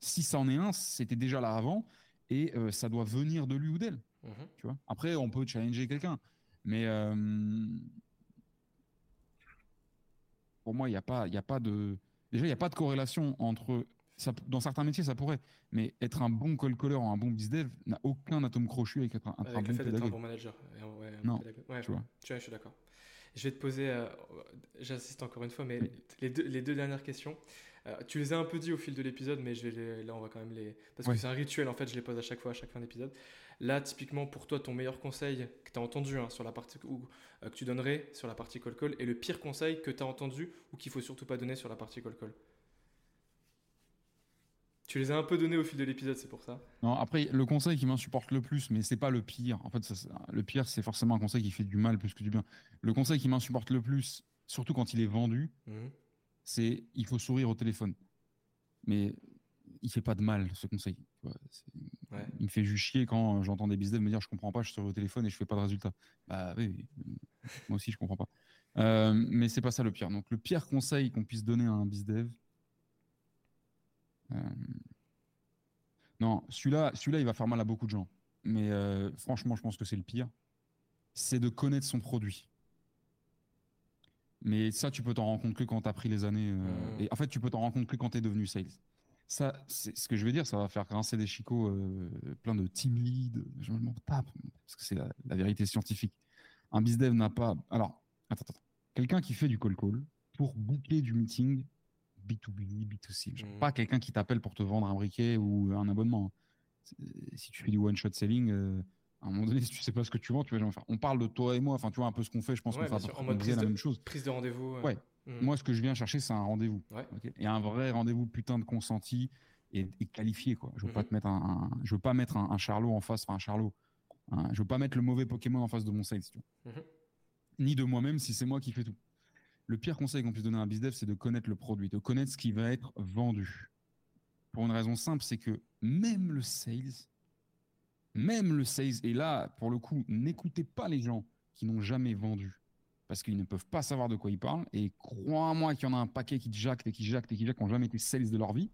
Si ça en est un, c'était déjà là avant et euh, ça doit venir de lui ou d'elle. Mhm. Tu vois? Après, on peut challenger quelqu'un. Mais euh, pour moi, il n'y a, pas- il y a pas de. Déjà, il n'y a pas de corrélation entre. Ça, dans certains métiers, ça pourrait. Mais être un bon call caller ou un bon bizdev n'a aucun atome crochu avec être un, un Avec bon le fait d'être un bon manager. Ouais, un Non, pédagogue. Ouais, tu vois. tu vois, je suis d'accord. Je vais te poser, euh, j'insiste encore une fois, mais les deux, les deux dernières questions. Euh, tu les as un peu dit au fil de l'épisode, mais je vais les- là on va quand même les. Parce que c'est un rituel en fait, je les pose à chaque fois, à chaque fin d'épisode. Là, typiquement pour toi, ton meilleur conseil que tu as entendu hein, sur la partie ou euh, que tu donnerais sur la partie call call et le pire conseil que tu as entendu ou qu'il faut surtout pas donner sur la partie call call. Tu les as un peu donnés au fil de l'épisode, c'est pour ça. Non, après, le conseil qui m'insupporte le plus, mais c'est pas le pire. En fait, ça, le pire, c'est forcément un conseil qui fait du mal plus que du bien. Le conseil qui m'insupporte le plus, surtout quand il est vendu, Mhm. c'est il faut sourire au téléphone. Mais il fait pas de mal, ce conseil. Ouais. Il me fait juste chier quand j'entends des business me dire je comprends pas, je souris au téléphone et je fais pas de résultat. Bah oui, moi aussi je comprends pas. Euh, mais c'est pas ça le pire. Donc le pire conseil qu'on puisse donner à un bizdev. Euh, non, celui-là, celui-là, il va faire mal à beaucoup de gens. Mais euh, franchement, je pense que c'est le pire. C'est de connaître son produit. Mais ça, tu peux t'en rendre compte que quand tu as pris les années. euh, Mhm. Et en fait, tu peux t'en rendre compte que quand tu es devenu sales. Ça, c'est ce que je veux dire, ça va faire grincer des chicots euh, plein de team lead. Je m'en tape, parce que c'est la, la vérité scientifique. Un bizdev n'a pas. Alors, attends, attends. Quelqu'un qui fait du call-call pour boucler du meeting B2B, B2C. Genre, Mhm. Pas quelqu'un qui t'appelle pour te vendre un briquet ou un abonnement. C'est- Si tu fais du one-shot selling, euh, à un moment donné, si tu sais pas ce que tu vends, tu vas jamais faire. On parle de toi et moi, enfin, tu vois un peu ce qu'on fait, je pense Ouais, qu'on fait en mode prise la de- même chose. Prise de rendez-vous. euh, Ouais. mhm. Moi, ce que je viens chercher, c'est un rendez-vous. Ouais. et un vrai rendez-vous putain de consenti et, et qualifié. Quoi. Je veux pas Mhm. te mettre un, un- je veux pas mettre un, un charlot en face, enfin un charlot. Un- je veux pas mettre le mauvais Pokémon en face de mon sales, tu vois. Mhm. ni de moi-même si c'est moi qui fais tout. Le pire conseil qu'on puisse donner à un bizdev, c'est de connaître le produit, de connaître ce qui va être vendu. Pour une raison simple, c'est que même le sales, même le sales, et là, pour le coup, n'écoutez pas les gens qui n'ont jamais vendu, parce qu'ils ne peuvent pas savoir de quoi ils parlent, et crois-moi qu'il y en a un paquet qui te jactent et qui jactent et qui jactent, qui n'ont jamais été sales de leur vie.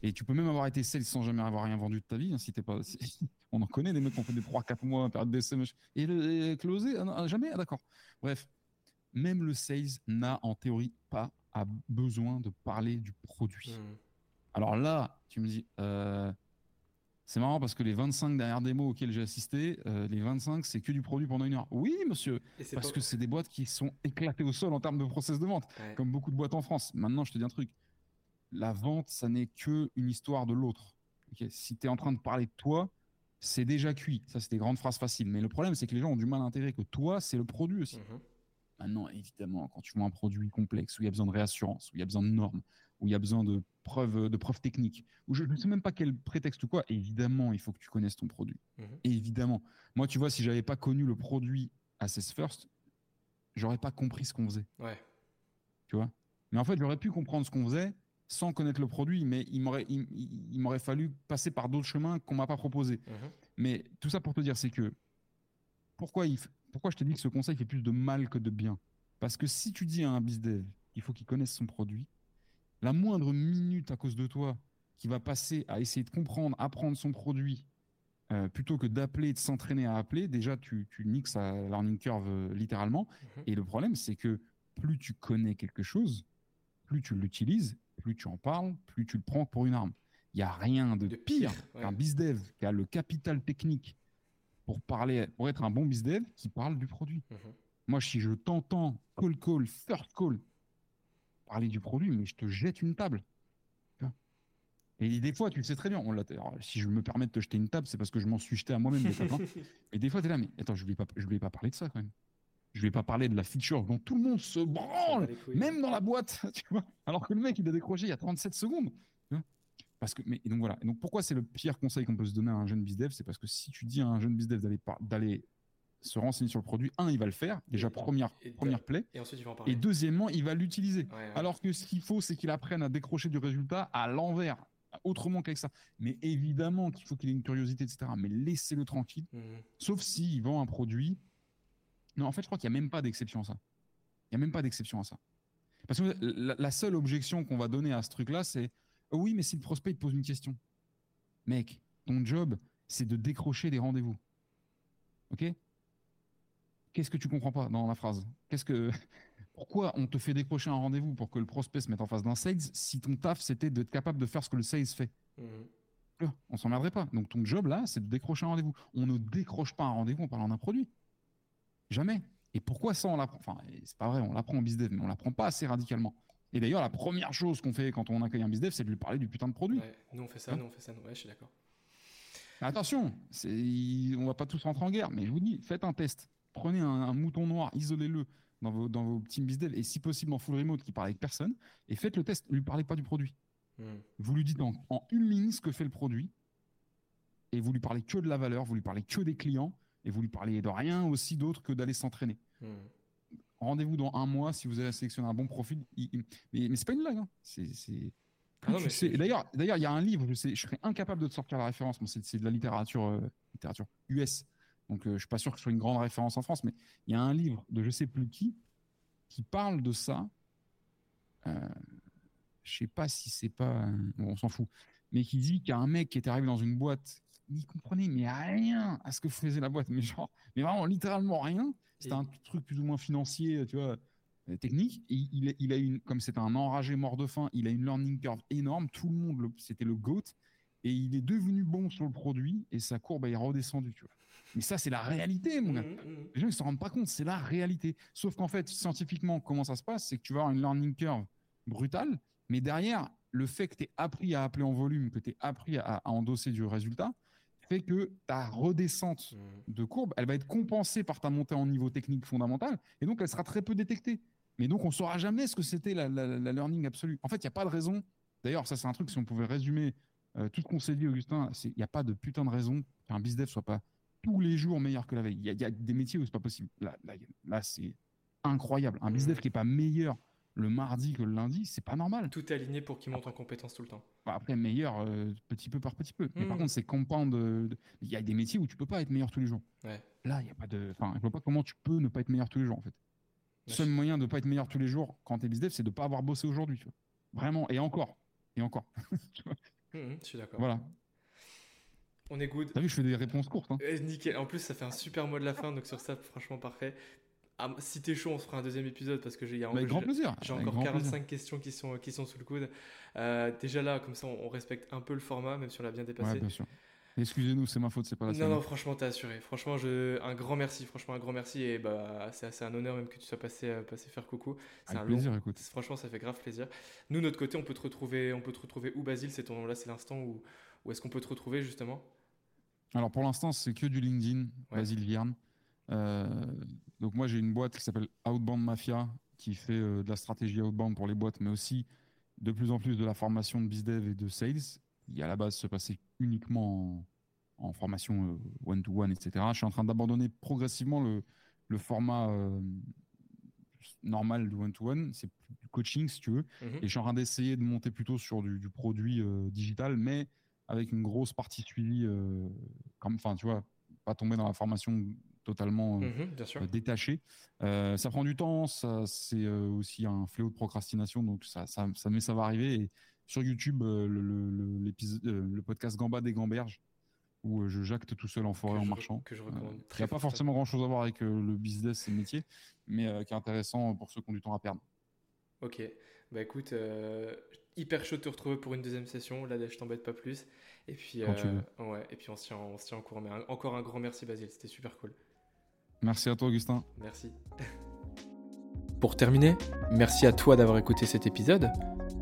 Et tu peux même avoir été sales sans jamais avoir rien vendu de ta vie, hein, si t'es pas. On en connaît des mecs qui ont fait des 3-4 mois, période d'essai, et le et closé, ah ah, jamais, ah, d'accord. Bref, même le sales n'a en théorie pas a besoin de parler du produit. Hmm. Alors là, tu me dis, euh, c'est marrant parce que les 25 dernières démos auxquelles j'ai assisté, euh, les 25, c'est que du produit pendant une heure. Oui, monsieur, parce pas- que c'est des boîtes qui sont éclatées au sol en termes de process de vente, Ouais. comme beaucoup de boîtes en France. Maintenant, je te dis un truc. La vente, ça n'est que une histoire de l'autre. Si tu es en train de parler de toi, c'est déjà cuit. Ça, c'est des grandes phrases faciles. Mais le problème, c'est que les gens ont du mal à intégrer que toi, c'est le produit aussi. Mhm. Maintenant, évidemment, quand tu vois un produit complexe, où il y a besoin de réassurance, où il y a besoin de normes, où il y a besoin de preuves, de preuves techniques, où je ne sais même pas quel prétexte ou quoi, évidemment, il faut que tu connaisses ton produit. Mhm. Évidemment. Moi, tu vois, si j'avais pas connu le produit Assess First, j'aurais pas compris ce qu'on faisait, Ouais. tu vois? Mais en fait, j'aurais pu comprendre ce qu'on faisait sans connaître le produit, mais il m'aurait, il, m'aurait fallu passer par d'autres chemins qu'on m'a pas proposés. Mhm. Mais tout ça pour te dire, c'est que pourquoi, il, pourquoi je te dis que ce conseil fait plus de mal que de bien? Parce que si tu dis à un bizdev qu'il faut qu'il connaisse son produit, la moindre minute à cause de toi qui va passer à essayer de comprendre, apprendre son produit, euh, plutôt que d'appeler, de s'entraîner à appeler, déjà tu, tu niques sa learning curve euh, littéralement. Mhm. Et le problème, c'est que plus tu connais quelque chose, plus tu l'utilises, plus tu en parles, plus tu le prends pour une arme. Il n'y a rien de, De pire, pire, ouais. qu'un bizdev qui a le capital technique pour parler, pour être un bon bizdev qui parle du produit. Mhm. Moi, si je t'entends call call, first call, parler du produit, mais je te jette une table. Et des fois, tu le sais très bien. On alors, si je me permets de te jeter une table, c'est parce que je m'en suis jeté à moi-même des tapes, hein. Et des fois, tu es là, mais attends, je ne voulais, pas- je voulais pas parler de ça quand même. Je ne voulais pas parler de la feature dont tout le monde se branle, même dans la boîte, tu vois. Alors que le mec, il a décroché il y a 37 secondes. Tu vois. Parce que, mais, et donc voilà. Et donc pourquoi c'est le pire conseil qu'on peut se donner à un jeune bizdev C'est parce que si tu dis à un jeune bizdev d'aller d'aller se renseigner sur le produit, un, il va le faire, déjà Et- première, et première play. Et ensuite, il va en parler. Et deuxièmement, il va l'utiliser. Ouais, ouais. Alors que ce qu'il faut, c'est qu'il apprenne à décrocher du résultat à l'envers, autrement qu'avec ça. Mais évidemment qu'il faut qu'il ait une curiosité, etc. Mais laissez-le tranquille, Mhm. sauf s'il vend un produit. Non, en fait, je crois qu'il n'y a même pas d'exception à ça. Il n'y a même pas d'exception à ça. Parce que la, la seule objection qu'on va donner à ce truc-là, c'est oui, mais si le prospect il te pose une question, mec, ton job, c'est de décrocher des rendez-vous. Ok? Qu'est-ce que tu comprends pas dans la phrase? Qu'est-ce que pourquoi on te fait décrocher un rendez-vous pour que le prospect se mette en face d'un sales si ton taf c'était d'être capable de faire ce que le sales fait? Mhm. Là, On s'emmerderait pas. Donc ton job là, c'est de décrocher un rendez-vous. On ne décroche pas un rendez-vous en parlant d'un produit. Jamais. Et pourquoi ça on l'apprend? Enfin, c'est pas vrai, on l'apprend en bizdev, mais on l'apprend pas assez radicalement. Et d'ailleurs, la première chose qu'on fait quand on accueille un bizdev, c'est de lui parler du putain de produit. Ouais. Nous, on fait ça, Hein nous, on fait ça. nous. Ouais, je suis d'accord. Attention, on va pas tous rentrer en guerre, mais je vous dis, faites un test. Prenez un, un mouton noir, isolez-le dans vos, dans vos team bizdev et si possible en full remote qui parle avec personne et faites le test. Ne lui parlez pas du produit. Mhm. Vous lui dites en, en une ligne ce que fait le produit et vous lui parlez que de la valeur, vous lui parlez que des clients et vous lui parlez de rien aussi d'autre que d'aller s'entraîner. Mhm. Rendez-vous dans un mois si vous avez sélectionné un bon profil. Il- il- mais mais c'est pas une blague. hein. C'est Ah d'ailleurs, d'ailleurs, il y a un livre, je, sais, je serais incapable de te sortir la référence, c'est de la littérature, euh, littérature US. Donc, euh, je suis pas sûr que ce soit une grande référence en France, mais il y a un livre de je sais plus qui qui parle de ça. Euh, je sais pas si c'est pas, bon, on s'en fout, mais qui dit qu'il y a un mec qui était arrivé dans une boîte, il comprenait mais rien à ce que faisait la boîte, mais genre, mais vraiment littéralement rien. C'était Et- un truc plus ou moins financier, tu vois, euh, technique. Et il, il a une, comme c'est un enragé mort de faim, il a une learning curve énorme. Tout le monde, c'était le GOAT. Et il est devenu bon sur le produit et sa courbe est redescendue, tu vois. Mais ça, c'est la réalité, mon gars. Mhm, mhm. Les gens, ils se rendent pas compte, c'est la réalité. Sauf qu'en fait, scientifiquement, comment ça se passe C'est que tu vas avoir une learning curve brutale, mais derrière, le fait que tu aies appris à appeler en volume, que tu aies appris à, à endosser du résultat, fait que ta redescente Mhm. de courbe, elle va être compensée par ta montée en niveau technique fondamental, et donc elle sera très peu détectée. Mais donc on saura jamais ce que c'était la, la- la learning absolue. En fait, il n'y a pas de raison. D'ailleurs, ça c'est un truc, si on pouvait résumer euh, tout ce qu'on s'est dit, Augustin, il n'y a pas de putain de raison qu'un bizdev soit pas tous les jours meilleur que la veille. Il y, a- il y a des métiers où c'est pas possible. Là, là, là, c'est incroyable. Un bizdev Mhm. qui est pas meilleur le mardi que le lundi, c'est pas normal. Tout est aligné pour qu'il monte en compétence tout le temps. Bah, après, meilleur euh, petit peu par petit peu. Mais par Mhm. contre, c'est compound. Il y a des métiers où tu peux pas être meilleur tous les jours. Ouais. Là, il y a pas de. Enfin, je vois pas comment tu peux ne pas être meilleur tous les jours en fait. Le seul moyen de pas être meilleur tous les jours quand tu es bizdev, c'est de pas avoir bossé aujourd'hui. Vraiment. Et encore. Et encore. Mhm, je suis d'accord. voilà. On est good. T'as vu, je fais des réponses courtes. hein. Euh, nickel. En plus, ça fait un super mot de la fin, donc sur ça, franchement, parfait. Ah, si t'es chaud, on se fera un deuxième épisode parce que j'ai plaisir. Encore 45 questions qui sont, qui sont sous le coude. Euh, déjà là, comme ça, on, respecte un peu le format, même si on l'a bien dépassé. Ouais, bien sûr. Excusez-nous, c'est ma faute, c'est pas la Non, non, franchement, t'es assuré. Franchement, je... un grand merci, franchement, un grand merci. Et bah, c'est un honneur même que tu sois passé, euh, passé faire coucou. C'est un plaisir, écoute. Franchement, ça fait grave plaisir. Nous, notre côté, on peut te retrouver, on peut te retrouver où, Basile? C'est ton... Là, c'est l'instant où, où est-ce qu'on peut te retrouver, justement? Alors, pour l'instant, c'est que du LinkedIn, Basile Vierne. Euh, donc, moi, j'ai une boîte qui s'appelle Outbound Mafia, qui fait euh, de la stratégie outbound pour les boîtes, mais aussi de plus en plus de la formation de bizdev et de sales, qui à la base se passait uniquement en, formation euh, one-to-one, etc. Je suis en train d'abandonner progressivement le, le format euh, normal du one-to-one, c'est du coaching si tu veux, mhm. et je suis en train d'essayer de monter plutôt sur du, du produit digital, mais avec une grosse partie suivie, comme, enfin tu vois, pas tomber dans la formation totalement mhm, détaché. ça prend du temps, ça c'est aussi un fléau de procrastination, donc ça, ça, ça, mais ça va arriver. Et sur YouTube, le, le, le, podcast Gamba des Gamberges, où je jacte tout seul en forêt en marchant. Que je recommande. Il n'y a pas forcément grand chose à voir avec le business et le métier, mais qui est intéressant pour ceux qui ont du temps à perdre. Ok, bah écoute, hyper chaud de te retrouver pour une deuxième session. Là, je t'embête pas plus. Et puis, ouais, et puis on se tient, on se tient en courant. Mais encore un grand merci, Basile. C'était super cool. Merci à toi, Augustin. Merci. Pour terminer, merci à toi d'avoir écouté cet épisode.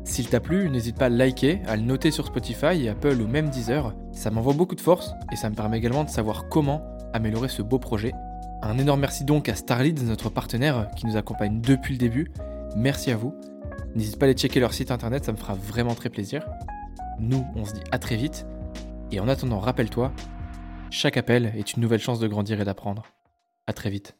S'il t'a plu, n'hésite pas à le liker, à le noter sur Spotify, Apple ou même Deezer. Ça m'envoie beaucoup de force et ça me permet également de savoir comment améliorer ce beau projet. Un énorme merci donc à Starlead, notre partenaire qui nous accompagne depuis le début. Merci à vous. N'hésite pas à aller checker leur site internet, ça me fera vraiment très plaisir. Nous, on se dit à très vite. Et en attendant, rappelle-toi, chaque appel est une nouvelle chance de grandir et d'apprendre. À très vite.